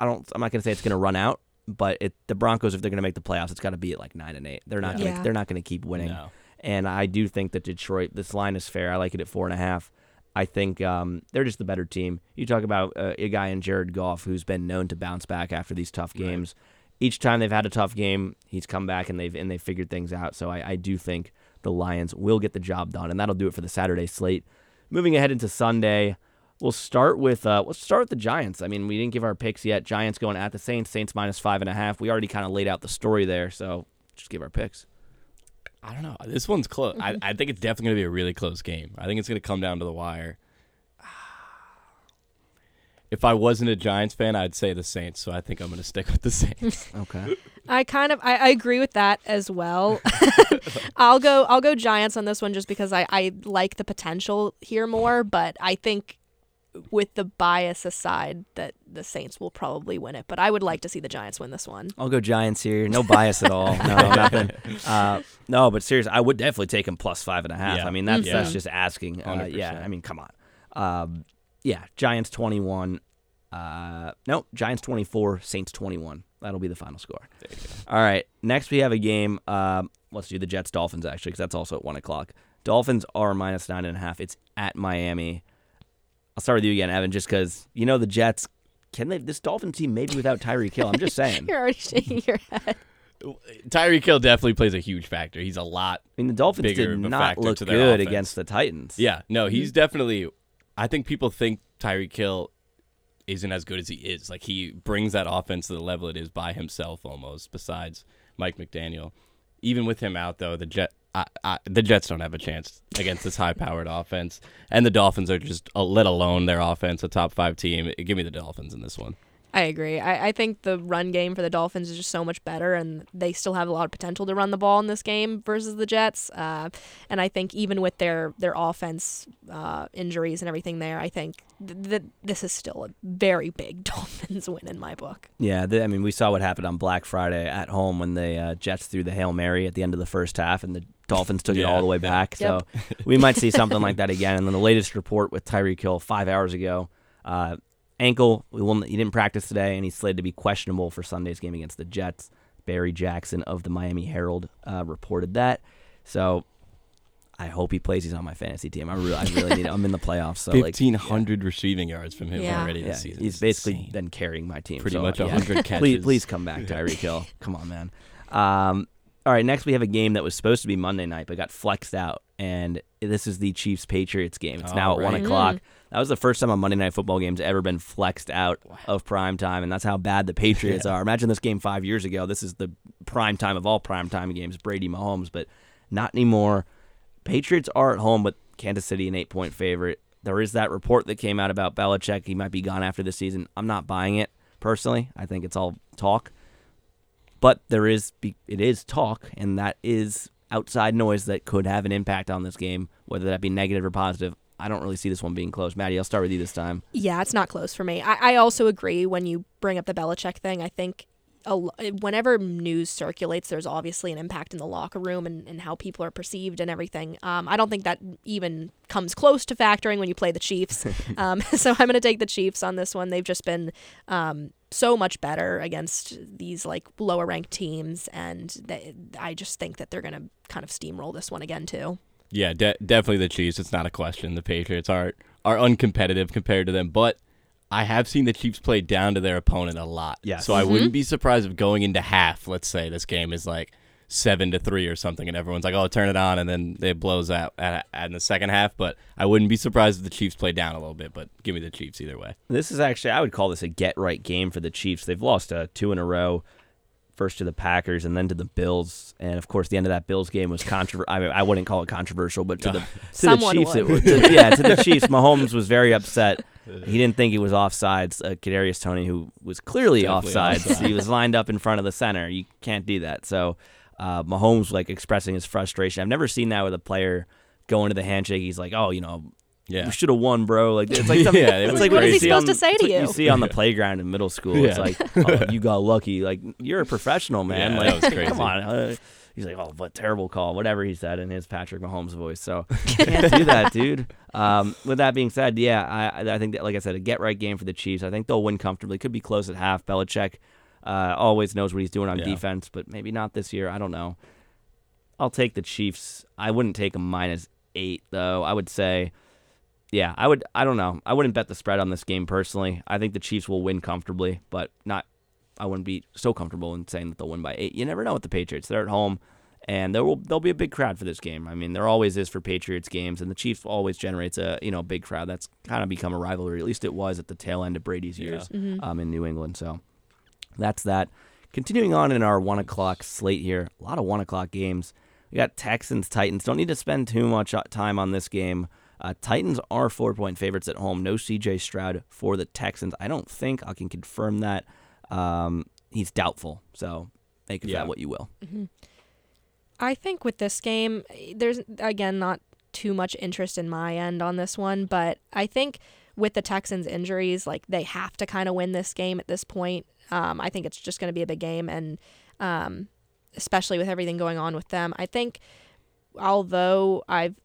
I don't. I'm not going to say it's going to run out, but it, the Broncos, if they're going to make the playoffs, it's got to be at like nine and eight. They're not. Gonna, Yeah. They're not going to keep winning. No. And I do think that Detroit, this line is fair. I like it at four and a half. I think um, they're just the better team. You talk about uh, a guy in Jared Goff who's been known to bounce back after these tough games. Each time they've had a tough game, he's come back and they've and they've figured things out. So I, I do think the Lions will get the job done, and that'll do it for the Saturday slate. Moving ahead into Sunday, we'll start with uh, let's start with the Giants. I mean, we didn't give our picks yet. Giants going at the Saints. Saints minus five and a half. We already kind of laid out the story there, so just give our picks. I don't know. This one's close. I, I think it's definitely going to be a really close game. I think it's going to come down to the wire. If I wasn't a Giants fan, I'd say the Saints. So I think I'm going to stick with the Saints. Okay. I kind of I, I agree with that as well. I'll go I'll go Giants on this one just because I, I like the potential here more, but I think with the bias aside that the Saints will probably win it, but I would like to see the Giants win this one. I'll go Giants here. No bias at all. No, nothing. Uh, no, but seriously, I would definitely take him plus five and a half. Yeah. I mean, that's Mhm. that's just asking. Uh, yeah, I mean, come on. Um, yeah, Giants twenty one. Uh, no, Giants twenty four, Saints twenty one. That'll be the final score. All right. Next, we have a game. Um, let's do the Jets Dolphins actually, because that's also at one o'clock. Dolphins are minus nine and a half. It's at Miami. I'll start with you again, Evan, just because you know the Jets. Can they? This Dolphin team maybe without Tyreek Hill. I'm just saying. You're already shaking your head. Tyreek Hill definitely plays a huge factor. He's a lot. I mean, the Dolphins did not look good offense. against the Titans. Yeah, no, he's definitely. I think people think Tyreek Hill isn't as good as he is. Like he brings that offense to the level it is by himself almost. Besides Mike McDaniel, even with him out though, the Jet. I, I, the Jets don't have a chance against this high-powered offense, and the Dolphins are just, uh, let alone their offense, a top five team. Give me the Dolphins in this one. I agree. I, I think the run game for the Dolphins is just so much better, and they still have a lot of potential to run the ball in this game versus the Jets. Uh, and I think even with their their offense uh, injuries and everything there, I think th- th- this is still a very big Dolphins win in my book. Yeah, the, I mean, we saw what happened on Black Friday at home when the uh, Jets threw the Hail Mary at the end of the first half and the Dolphins took it all the way back. So we might see something like that again. And then the latest report with Tyreek Hill five hours ago, uh, ankle. We will, he didn't practice today, and he's slated to be questionable for Sunday's game against the Jets. Barry Jackson of the Miami Herald uh, reported that. So I hope he plays. He's on my fantasy team. I really, I really need. Him. I'm in the playoffs, so like Fifteen hundred receiving yards from him Yeah. already yeah, this season. he's basically insane. then carrying my team. Pretty so, much 100 Please, catches. please come back, Tyreek Hill. Come on, man. Um, all right, next we have a game that was supposed to be Monday night, but got flexed out, and this is the Chiefs Patriots game. It's now All at one right. o'clock. That was the first time a Monday night football game's ever been flexed out of prime time, and that's how bad the Patriots are. Imagine this game five years ago. This is the prime time of all prime time games, Brady Mahomes, but not anymore. Patriots are at home, but Kansas City an eight point favorite. There is that report that came out about Belichick. He might be gone after the season. I'm not buying it personally. I think it's all talk. But there is it is talk, and that is outside noise that could have an impact on this game, whether that be negative or positive. I don't really see this one being close. Maddie, I'll start with you this time. Yeah, it's not close for me. I, I also agree when you bring up the Belichick thing. I think a, whenever news circulates, there's obviously an impact in the locker room and, and how people are perceived and everything. Um, I don't think that even comes close to factoring when you play the Chiefs. um, so I'm going to take the Chiefs on this one. They've just been um, so much better against these like lower ranked teams, and they, I just think that they're going to kind of steamroll this one again too. Yeah, de- definitely the Chiefs. It's not a question. The Patriots are are uncompetitive compared to them, but I have seen the Chiefs play down to their opponent a lot. Yes. So I wouldn't be surprised if going into half, let's say this game is like seven to three or something, and everyone's like, "Oh, turn it on," and then it blows out at, at in the second half. But I wouldn't be surprised if the Chiefs play down a little bit. But give me the Chiefs either way. This is actually I would call this a get right game for the Chiefs. They've lost uh, two in a row. First to the Packers and then to the Bills, and of course the end of that Bills game was controversial. I mean, I wouldn't call it controversial, but to the to Someone the Chiefs, it was, to- yeah, to the Chiefs. Mahomes was very upset. He didn't think he was offsides. Uh, Kadarius Toney, who was clearly Definitely offsides, offside. he was lined up in front of the center. You can't do that. So uh, Mahomes like expressing his frustration. I've never seen that with a player going to the handshake. He's like, oh, you know, Yeah. you should have won, bro. Like it's like something, Yeah, it it's like What what is he see on- supposed to say it's to what you? You see on the playground in middle school. It's like, oh, you got lucky. Like you're a professional, man. Yeah, like that was crazy. come on. Uh, he's like, oh, what terrible call, whatever he said in his Patrick Mahomes voice. So can't do that, dude. Um, with that being said, yeah, I I think that like I said, a get right game for the Chiefs. I think they'll win comfortably. Could be close at half. Belichick uh, always knows what he's doing on Yeah. defense, but maybe not this year. I don't know. I'll take the Chiefs. I wouldn't take a minus eight though. I would say, yeah, I would. I don't know. I wouldn't bet the spread on this game personally. I think the Chiefs will win comfortably, but not. I wouldn't be so comfortable in saying that they'll win by eight. You never know with the Patriots. They're at home, and there will there'll be a big crowd for this game. I mean, there always is for Patriots games, and the Chiefs always generates a you know big crowd. That's kind of become a rivalry. At least it was at the tail end of Brady's years um, in New England. So that's that. Continuing on in our one o'clock slate here, a lot of one o'clock games. We got Texans Titans. Don't need to spend too much uh, time on this game. Uh, Titans are four point favorites at home. No CJ Stroud for the Texans. I don't think I can confirm that. Um, he's doubtful. So make of Yeah. that what you will. I think with this game, there's again not too much interest in my end on this one, but I think with the Texans injuries, like they have to kind of win this game at this point. Um, I think it's just going to be a big game, and um, especially with everything going on with them, I think although I've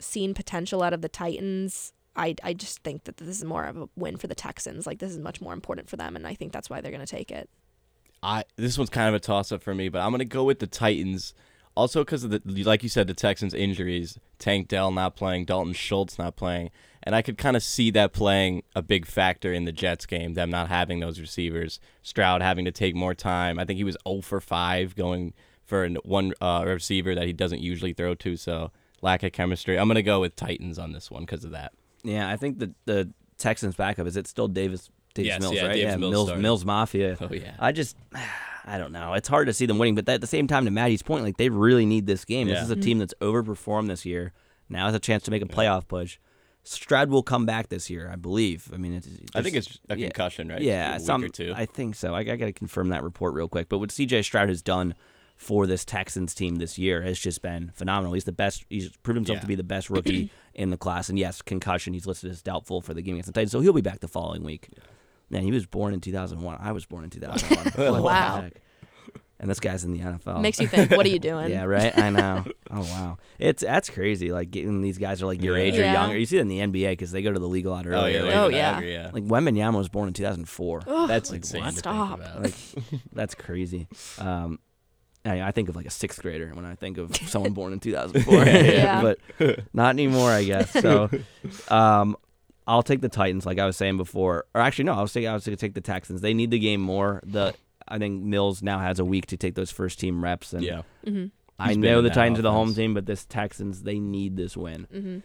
seen potential out of the Titans, I I just think that this is more of a win for the Texans. Like this is much more important for them, and I think that's why they're going to take it. I this one's kind of a toss up for me, but I'm gonna go with the Titans. Also, because of the like you said, the Texans' injuries, Tank Dell not playing, Dalton Schultz not playing, and I could kind of see that playing a big factor in the Jets game. Them not having those receivers, Stroud having to take more time. I think he was 0 for 5 going for one uh, receiver that he doesn't usually throw to. So lack of chemistry. I'm gonna go with Titans on this one because of that. Yeah, I think the the Texans backup is it still Davis Davis Yes, Mills, yeah, right? Davis yeah, Mills Mills. Mills Mafia. Oh, yeah. I just I don't know. It's hard to see them winning, but at the same time, to Maddie's point, like they really need this game. This is a team mm-hmm. that's overperformed this year. Now is a chance to make a playoff push. Stroud will come back this year, I believe. I mean, it's, I think it's a yeah. concussion, right? Yeah, A week some, or two. I think so. I, I got to confirm that report real quick. But what CJ Stroud has done for this Texans team this year has just been phenomenal. He's the best. He's proven himself Yeah. to be the best rookie in the class. And yes, concussion. He's listed as doubtful for the game against the Titans, so he'll be back the following week. Man, he was born in 2001. I was born in 2001. Wow. And this guy's in the NFL. Makes you think, what are you doing? Yeah, right. I know. Oh wow, it's that's crazy. Like getting these guys are like your Yeah. age or Yeah. younger. You see it in the NBA because they go to the league a lot oh earlier. yeah, Like, Oh, like, yeah. Niagara, yeah. like Wembanyama was born in 2004. That's like, insane. what? Stop. like that's crazy. Um, I, I think of like a sixth grader when I think of someone born in 2004, Yeah. but not anymore, I guess. So, um, I'll take the Titans, like I was saying before, or actually no, I was saying I was going to take the Texans. They need the game more. The I think Mills now has a week to take those first team reps, and yeah. I He's been know the that Titans are the home team, but this Texans they need this win. Mm-hmm.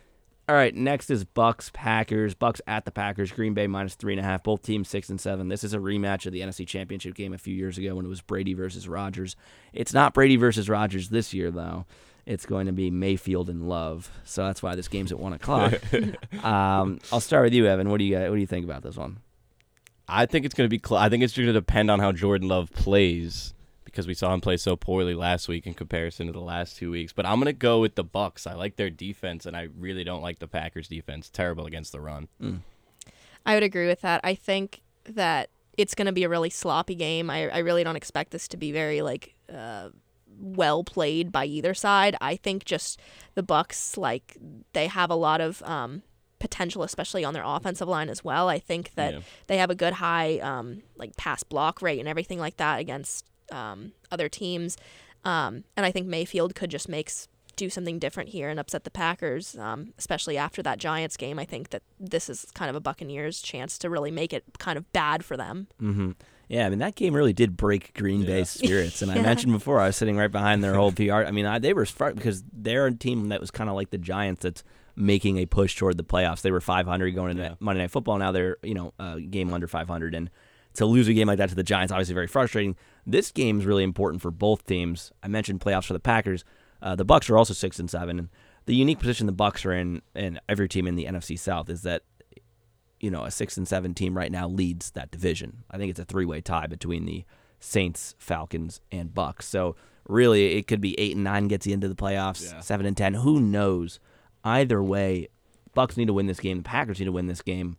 All right, next is Bucks Packers. Bucks at the Packers. Green Bay minus three and a half. Both teams six and seven. This is a rematch of the NFC Championship game a few years ago when it was Brady versus Rodgers. It's not Brady versus Rodgers this year though. It's going to be Mayfield and Love. So that's why this game's at one o'clock. um, I'll start with you, Evan. What do you got, what do you think about this one? I think it's going to be. Cl- I think it's going to depend on how Jordan Love plays because we saw him play so poorly last week in comparison to the last two weeks. But I'm going to go with the Bucks. I like their defense, and I really don't like the Packers' defense. Terrible against the run. I would agree with that. I think that it's going to be a really sloppy game. I, I really don't expect this to be very like uh, well played by either side. I think just the Bucks like they have a lot of um, potential, especially on their offensive line as well. I think that Yeah. they have a good high um, like pass block rate and everything like that against um, other teams. Um, and I think Mayfield could just make do something different here and upset the Packers, um, especially after that Giants game. I think that this is kind of a Buccaneers chance to really make it kind of bad for them. Mm-hmm. Yeah, I mean that game really did break Green Bay's spirits, and I mentioned before I was sitting right behind their whole PR. I mean, I, they were fr- because they're a team that was kind of like the Giants that's making a push toward the playoffs. They were 500 going into Yeah. Monday Night Football. Now they're you know a game under 500, and to lose a game like that to the Giants obviously very frustrating. This game is really important for both teams. I mentioned playoffs for the Packers. Uh, the Bucks are also six and seven, and the unique position the Bucks are in, and every team in the NFC South is that you know, a six and seven team right now leads that division. I think it's a three way tie between the Saints, Falcons, and Bucks. So really, it could be eight and nine gets you into the playoffs. Yeah. Seven and ten, who knows? Either way, Bucks need to win this game. The Packers need to win this game.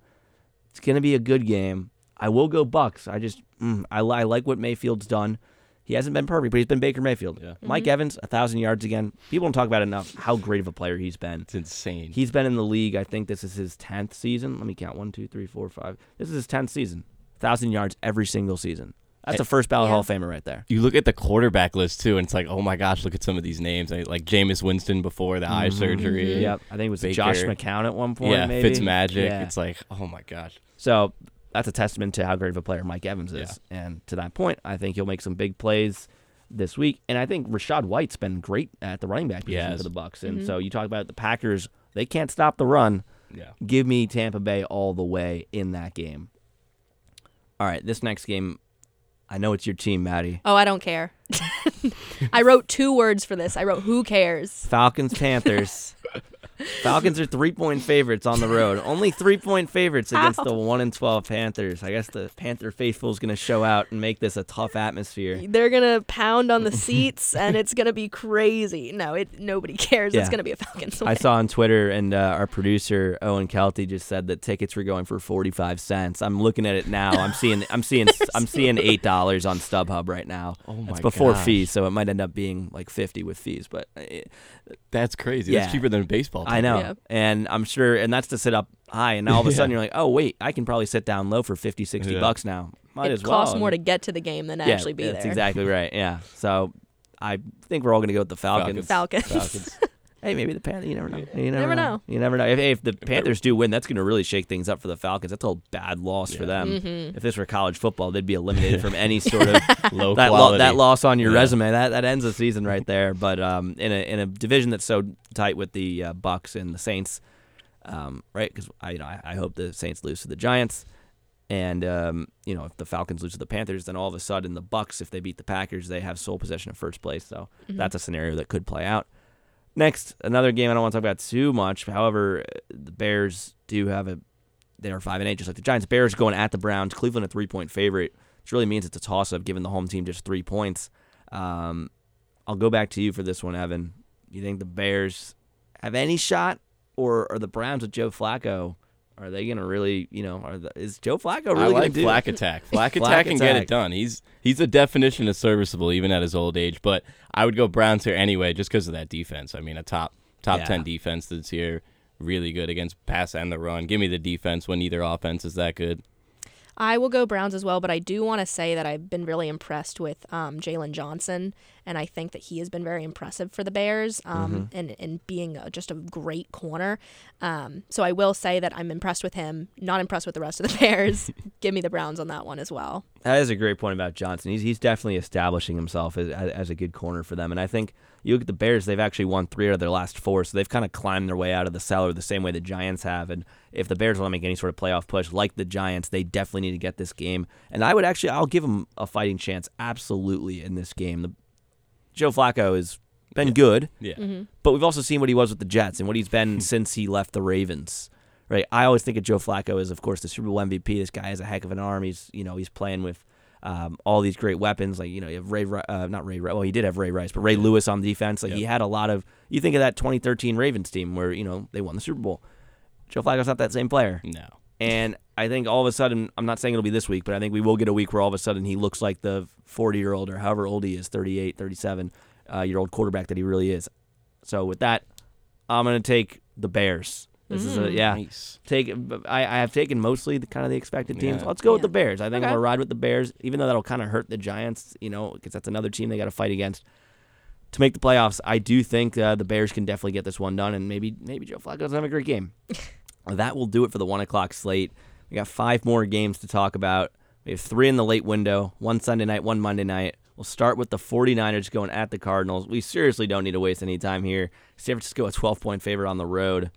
It's gonna be a good game. I will go Bucks. I just mm, I, I like what Mayfield's done. He hasn't been perfect, but he's been Baker Mayfield. Yeah. Mike Evans, a thousand yards again. People don't talk about it enough how great of a player he's been. It's insane. He's been in the league. I think this is his tenth season. Let me count: one, two, three, four, five. This is his tenth season. Thousand yards every single season. That's a first ballot Yeah. Hall of Famer right there. you look at the quarterback list too, and it's like, oh my gosh, look at some of these names. Like, like Jameis Winston before the eye surgery. Mm-hmm. Yep, I think it was Josh McCown at one point. Yeah, maybe. Fitzmagic. Yeah. It's like, oh my gosh. So that's a testament to how great of a player Mike Evans is. And to that point, I think he'll make some big plays this week. And I think Rachaad White's been great at the running back position Yes. for the Bucks. And mm-hmm. so you talk about the Packers; they can't stop the run. Yeah. Give me Tampa Bay all the way in that game. All right, this next game, I know it's your team, Maddie. Oh, I don't care. I wrote two words for this. I wrote "Who cares." Falcons Panthers. Falcons are three point favorites on the road. Only three point favorites against the one and twelve Panthers. I guess the Panther faithful is going to show out and make this a tough atmosphere. They're gonna pound on the seats, and it's gonna be crazy. No, it nobody cares. Yeah. It's gonna be a Falcons win. I saw on Twitter, and uh, our producer Owen Kelty just said that tickets were going for forty five cents. I'm looking at it now. I'm seeing, I'm seeing, I'm seeing eight dollars on StubHub right now. Oh my It's before gosh. fees, so it might end up being like fifty with fees. But it, That's crazy. Yeah. That's cheaper than a baseball. I know, Yeah. and I'm sure, and that's to sit up high. And now all of a Yeah. sudden you're like, oh wait, I can probably sit down low for 50, 60 Yeah. bucks now. Might it as well. It costs more to get to the game than to yeah, actually be that's there. That's exactly right. Yeah, so I think we're all going to go with the Falcons. Falcons. Falcons. Hey, maybe the Panthers. You never know. You never, Never know. know. You never know. If, if the Panthers do win, that's going to really shake things up for the Falcons. That's a bad loss for them. Mm-hmm. If this were college football, they'd be eliminated from any sort of Low that, lo- quality. that loss on your Yeah. resume. That that ends the season right there. But um, in a in a division that's so tight with the uh, Bucks and the Saints, um, right? Because I you know I, I hope the Saints lose to the Giants. And um, you know, if the Falcons lose to the Panthers, then all of a sudden the Bucks, if they beat the Packers, they have sole possession of first place. So that's a scenario that could play out. Next, another game I don't want to talk about too much. However, the Bears do have a they are five and eight, just like the Giants. Bears going at the Browns. Cleveland a three point favorite, which really means it's a toss up, given the home team just three points. Um, I'll go back to you for this one, Evan. You think the Bears have any shot, or are the Browns with Joe Flacco? Are they going to really, you know, are the, is Joe Flacco really I like do? Flack attack. Flack Flack attack can get it done. He's he's the definition of serviceable even at his old age. But I would go Browns here anyway, just because of that defense. I mean, a top top Yeah. ten defense this year, really good against pass and the run. Give me the defense when either offense is that good. I will go Browns as well, but I do want to say that I've been really impressed with um, Jaylon Johnson, and I think that he has been very impressive for the Bears, um, and and being a, just a great corner. Um, so I will say that I'm impressed with him. Not impressed with the rest of the Bears. Give me the Browns on that one as well. That is a great point about Johnson. He's he's definitely establishing himself as as a good corner for them. And I think you look at the Bears; they've actually won three out of their last four, so they've kind of climbed their way out of the cellar the same way the Giants have. And if the Bears want to make any sort of playoff push, like the Giants, they definitely need to get this game. And I would actually, I'll give them a fighting chance, absolutely, in this game. The, Joe Flacco has been good, Yeah. Mm-hmm. but we've also seen what he was with the Jets and what he's been since he left the Ravens. Right. I always think of Joe Flacco as, of course, the Super Bowl MVP. This guy has a heck of an arm. He's, you know, he's playing with um, all these great weapons. Like, you know, you have Ray, uh, not Ray, well, he did have Ray Rice, but Ray Lewis on defense. Like, he had a lot of. You think of that 2013 Ravens team where you know they won the Super Bowl. Joe Flacco's not that same player. No. And I think all of a sudden, I'm not saying it'll be this week, but I think we will get a week where all of a sudden he looks like the 40 year old or however old he is, 38, 37 uh, year old quarterback that he really is. So with that, I'm going to take the Bears. This is a, yeah. Nice. Take I, I have taken mostly the kind of the expected teams. Yeah. Let's go with the Bears. I think Okay. I'm gonna ride with the Bears, even though that'll kind of hurt the Giants. You know, because that's another team they got to fight against to make the playoffs. I do think uh, the Bears can definitely get this one done, and maybe maybe Joe Flacco doesn't have a great game. that will do it for the one o'clock slate. We got five more games to talk about. We have three in the late window, one Sunday night, one Monday night. We'll start with the 49ers going at the Cardinals. We seriously don't need to waste any time here. San Francisco, a 12 point favorite on the road.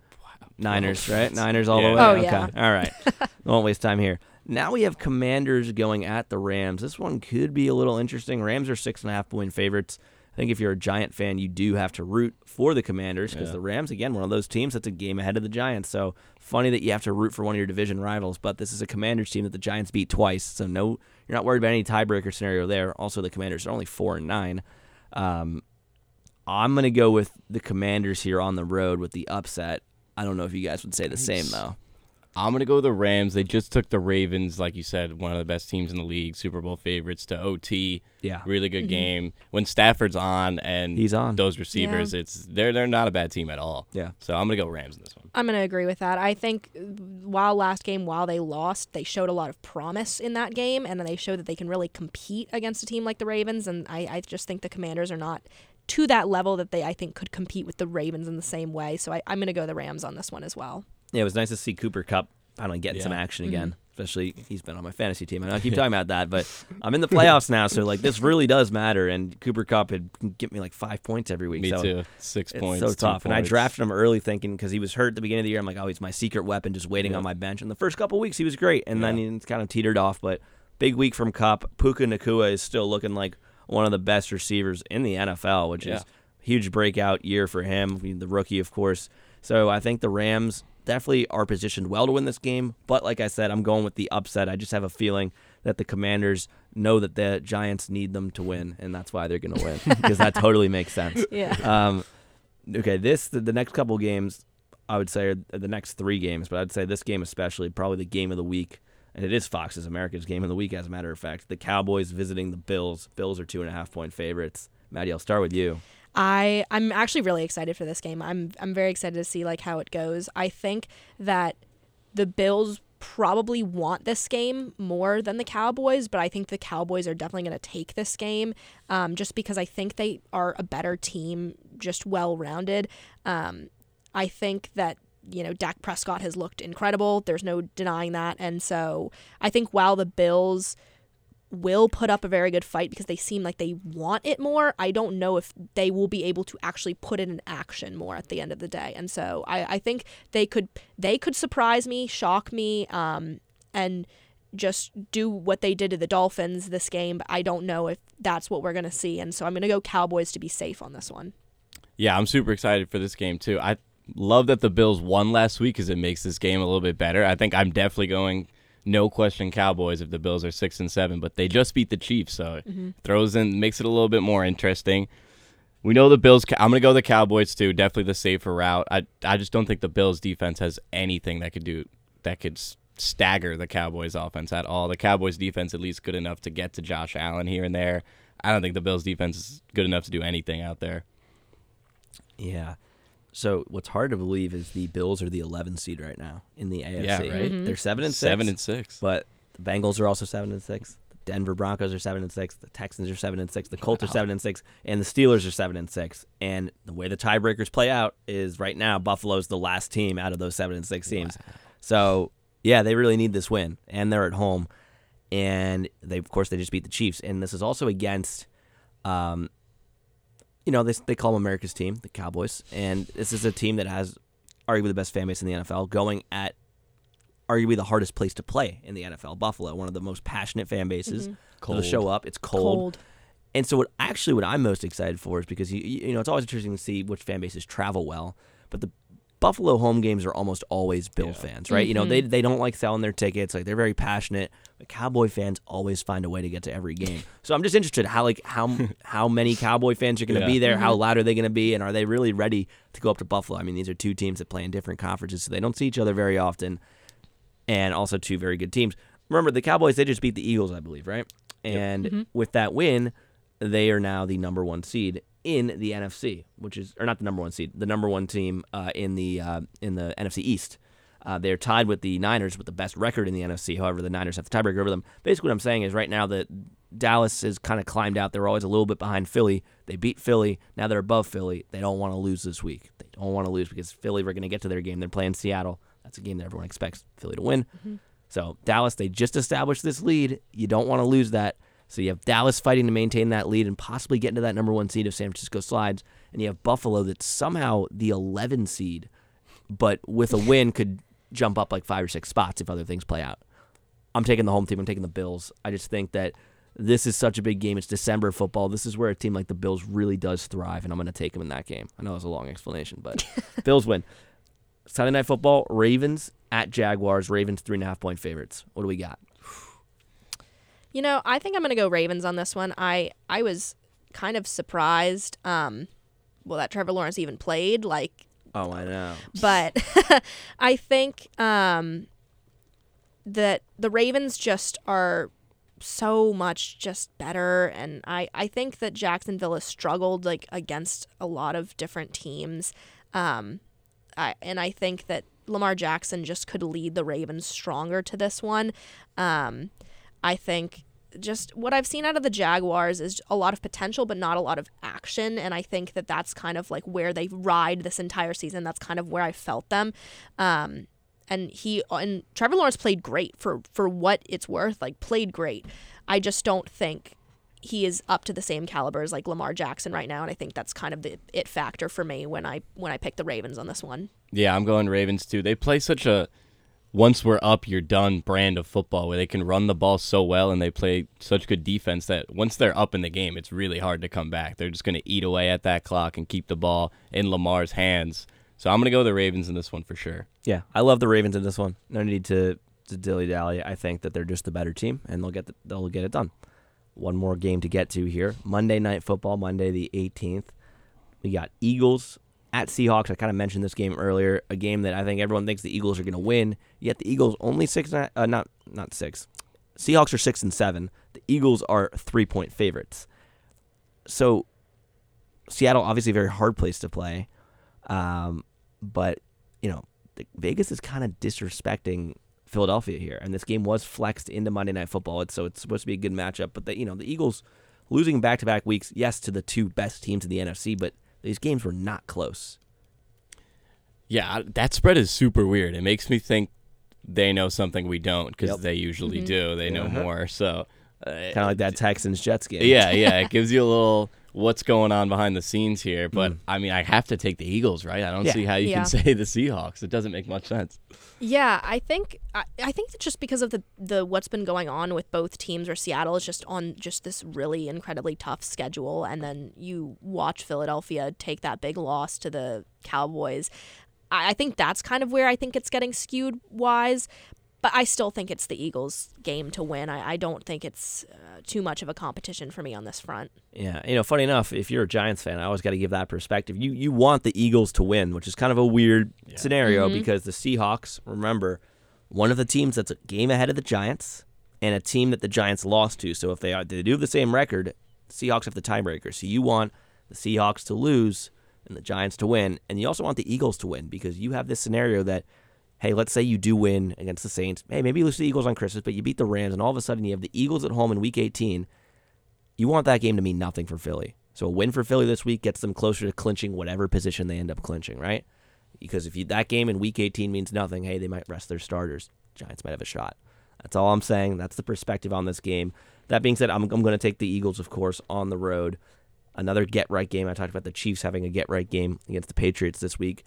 Niners, right? Niners all Yeah. the way. Oh, okay. yeah. All right. Won't waste time here. Now we have Commanders going at the Rams. This one could be a little interesting. Rams are six and a half point favorites. I think if you're a Giant fan, you do have to root for the Commanders because Yeah. the Rams, again, one of those teams that's a game ahead of the Giants. So funny that you have to root for one of your division rivals, but this is a Commanders team that the Giants beat twice. So no, you're not worried about any tiebreaker scenario there. Also, the Commanders are only four and nine. Um, I'm gonna go with the Commanders here on the road with the upset. I don't know if you guys would say the same though. I'm gonna go with the Rams. They just took the Ravens, like you said, one of the best teams in the league, Super Bowl favorites to OT. Yeah. really good game. When Stafford's on and He's on. those receivers, it's they're they're not a bad team at all. Yeah. So I'm gonna go Rams in this one. I'm going to agree with that. I think uh, while last game, while they lost, they showed a lot of promise in that game, and they showed that they can really compete against a team like the Ravens. And I, I just think the Commanders are not to that level that they, I think, could compete with the Ravens in the same way. So I, I'm going to go the Rams on this one as well. Yeah, it was nice to see Cooper Kupp finally getting some action mm-hmm. again. Especially he's been on my fantasy team. I know I keep talking about that, but I'm in the playoffs now, so like this really does matter. And Cooper Kupp had get me like five points every week. Me so too. Six It's points. so two tough. And I drafted him early thinking because he was hurt at the beginning of the year. I'm like, oh, he's my secret weapon just waiting Yeah. on my bench. And the first couple weeks he was great. And then Yeah. he's kind of teetered off. But big week from Kupp. Puka Nacua is still looking like one of the best receivers in the NFL, which Yeah. is huge breakout year for him. I mean, the rookie, of course, So I think the Rams definitely are positioned well to win this game. But like I said, I'm going with the upset. I just have a feeling that the Commanders know that the Giants need them to win, and that's why they're going to win because that totally makes sense. Yeah. Um, okay, this the, the next couple games, I would say the next three games, but I'd say this game especially probably the game of the week, and it is Fox's America's game of the week as a matter of fact. The Cowboys visiting the Bills. Bills are two and a half point favorites. Maddie, I'll start with you. I I'm actually really excited for this game. I'm I'm very excited to see like how it goes. I think that the Bills probably want this game more than the Cowboys, but I think the Cowboys are definitely going to take this game um, just because I think they are a better team, just well rounded. Um, I think that you know Dak Prescott has looked incredible. There's no denying that, and so I think while the Bills will put up a very good fight because they seem like they want it more. I don't know if they will be able to actually put it in action more at the end of the day. And so I, I think they could they could surprise me, shock me, um, and just do what they did to the Dolphins this game. But I don't know if that's what we're gonna see. And so I'm gonna go Cowboys to be safe on this one. Yeah, I'm super excited for this game too. I love that the Bills won last week because it makes this game a little bit better. I think I'm definitely going no question Cowboys if the Bills are six and seven, but they just beat the Chiefs, so Mm-hmm. throws in makes it a little bit more interesting. We know the Bills. I'm gonna go the Cowboys too. Definitely the safer route. I I just don't think the Bills defense has anything that could do that could stagger the Cowboys offense at all. The Cowboys defense at least good enough to get to Josh Allen here and there. I don't think the Bills defense is good enough to do anything out there. Yeah. So what's hard to believe is the Bills are the 11 seed right now in the AFC. Yeah, right? Mhm. They're seven and six. Seven six, and six. but the Bengals are also seven and six. The Denver Broncos are seven and six. The Texans are seven and six. The Colts are seven and six, and the Steelers are seven and six. And the way the tiebreakers play out is right now Buffalo's the last team out of those seven and six teams. So yeah, they really need this win, and they're at home, and they of course they just beat the Chiefs, and this is also against. Um, you know, they, they call them America's team, the Cowboys, and this is a team that has arguably the best fan base in the NFL, going at arguably the hardest place to play in the NFL, Buffalo, one of the most passionate fan bases. Mm-hmm. They'll show up. It's cold. And so, what actually what I'm most excited for is because you you know it's always interesting to see which fan bases travel well, but the Buffalo home games are almost always Bill fans, right? You know they mm-hmm. they don't like selling their tickets, like they're very passionate. But Cowboy fans always find a way to get to every game. So I'm just interested how like how how many Cowboy fans are going to Yeah. be there, how loud are they going to be, and are they really ready to go up to Buffalo? I mean, these are two teams that play in different conferences, so they don't see each other very often, and also two very good teams. Remember, the Cowboys they just beat the Eagles, I believe, right? And with that win, they are now the number one seed in the NFC, which is or not the number one seed, the number one team uh, in the uh, in the NFC East. Uh, they're tied with the Niners with the best record in the NFC. However, the Niners have the tiebreaker over them. Basically, what I'm saying is right now that Dallas has kind of climbed out. They're always a little bit behind Philly. They beat Philly. Now they're above Philly. They don't want to lose this week. They don't want to lose because Philly are going to get to their game. They're playing Seattle. That's a game that everyone expects Philly to win. So Dallas, they just established this lead. You don't want to lose that. So you have Dallas fighting to maintain that lead and possibly get into that number one seed if San Francisco slides. And you have Buffalo that's somehow the 11 seed, but with a win could jump up like five or six spots if other things play out. I'm taking the home team. I'm taking the Bills. I just think that this is such a big game. It's December football. This is where a team like the Bills really does thrive, and I'm going to take them in that game. I know it's a long explanation, but Bills win. Sunday night football: Ravens at Jaguars. Ravens three and a half point favorites. What do we got? You know, I think I'm gonna go Ravens on this one. I I was kind of surprised, um, well that Trevor Lawrence even played. Like Oh, I know. but I think um, that the Ravens just are so much just better, and I I think that Jacksonville has struggled like against a lot of different teams, um, I and I think that Lamar Jackson just could lead the Ravens stronger to this one. Um, I think just what I've seen out of the Jaguars is a lot of potential, but not a lot of action. And I think that that's kind of like where they ride this entire season. That's kind of where I felt them. Um, and he and Trevor Lawrence played great for for what it's worth. Like played great. I just don't think he is up to the same caliber as like Lamar Jackson right now. And I think that's kind of the it factor for me when I when I pick the Ravens on this one. Yeah, I'm going Ravens too. They play such a once we're up, you're done brand of football where they can run the ball so well and they play such good defense that once they're up in the game, it's really hard to come back. They're just going to eat away at that clock and keep the ball in Lamar's hands. So I'm gonna go the Ravens in this one for sure. Yeah, I love the Ravens in this one. No need to, to dilly dally. I think that they're just the better team, and they'll get the, they'll get it done. One more game to get to here. Monday Night Football, Monday the 18th. We got Eagles at Seahawks. I kind of mentioned this game earlier. A game that I think everyone thinks the Eagles are going to win. Yet the Eagles only six, uh, not not six. Seahawks are six and seven. The Eagles are three point favorites. So Seattle, obviously, a very hard place to play. Um, but you know, Vegas is kind of disrespecting Philadelphia here, and this game was flexed into Monday Night Football. It's, so it's supposed to be a good matchup. But the, you know, the Eagles losing back to back weeks, yes, to the two best teams in the NFC, but these games were not close. Yeah, that spread is super weird. It makes me think they know something we don't because Yep. they usually Mm-hmm. do. They know Uh-huh. more. So, uh, Kind of like that Texans Jets game. yeah, yeah, it gives you a little what's going on behind the scenes here. But Mm. I mean, I have to take the Eagles, right? I don't Yeah. see how you Yeah. can say the Seahawks. It doesn't make much sense. Yeah, I think I, I think that just because of the the what's been going on with both teams, or Seattle is just on just this really incredibly tough schedule, and then you watch Philadelphia take that big loss to the Cowboys. I, I think that's kind of where I think it's getting skewed wise. But I still think it's the Eagles' game to win. I, I don't think it's uh, too much of a competition for me on this front. Yeah, you know, funny enough, if you're a Giants fan, I always got to give that perspective. You you want the Eagles to win, which is kind of a weird scenario because the Seahawks, remember, one of the teams that's a game ahead of the Giants and a team that the Giants lost to. So if they are they do have the same record, the Seahawks have the tiebreaker. So you want the Seahawks to lose and the Giants to win, and you also want the Eagles to win because you have this scenario that hey, let's say you do win against the Saints. Hey, maybe you lose to the Eagles on Christmas, but you beat the Rams, and all of a sudden you have the Eagles at home in Week 18 you want that game to mean nothing for Philly. So a win for Philly this week gets them closer to clinching whatever position they end up clinching, right? Because if you, that game in Week 18 means nothing, hey, they might rest their starters. Giants might have a shot. That's all I'm saying. That's the perspective on this game. That being said, I'm, I'm going to take the Eagles, of course, on the road. Another get right game. I talked about the Chiefs having a get right game against the Patriots this week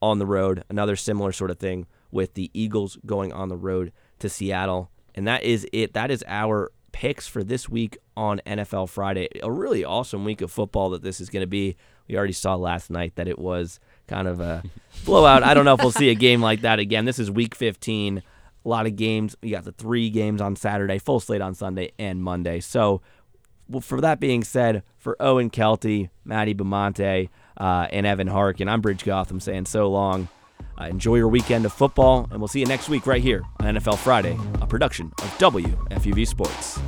on the road. Another similar sort of thing with the Eagles going on the road to Seattle. And that is it. That is our picks for this week on NFL Friday. A really awesome week of football that this is going to be. We already saw last night that it was kind of a blowout. I don't know if we'll see a game like that again. This is week 15. A lot of games. You got the three games on Saturday, full slate on Sunday and Monday. So, well, for that being said, for Owen Kelty, Maddie Bimonte, uh, and Evan Harkin, I'm Brij Gautam saying so long. Uh, enjoy your weekend of football, and we'll see you next week right here on NFL Friday, a production of WFUV Sports.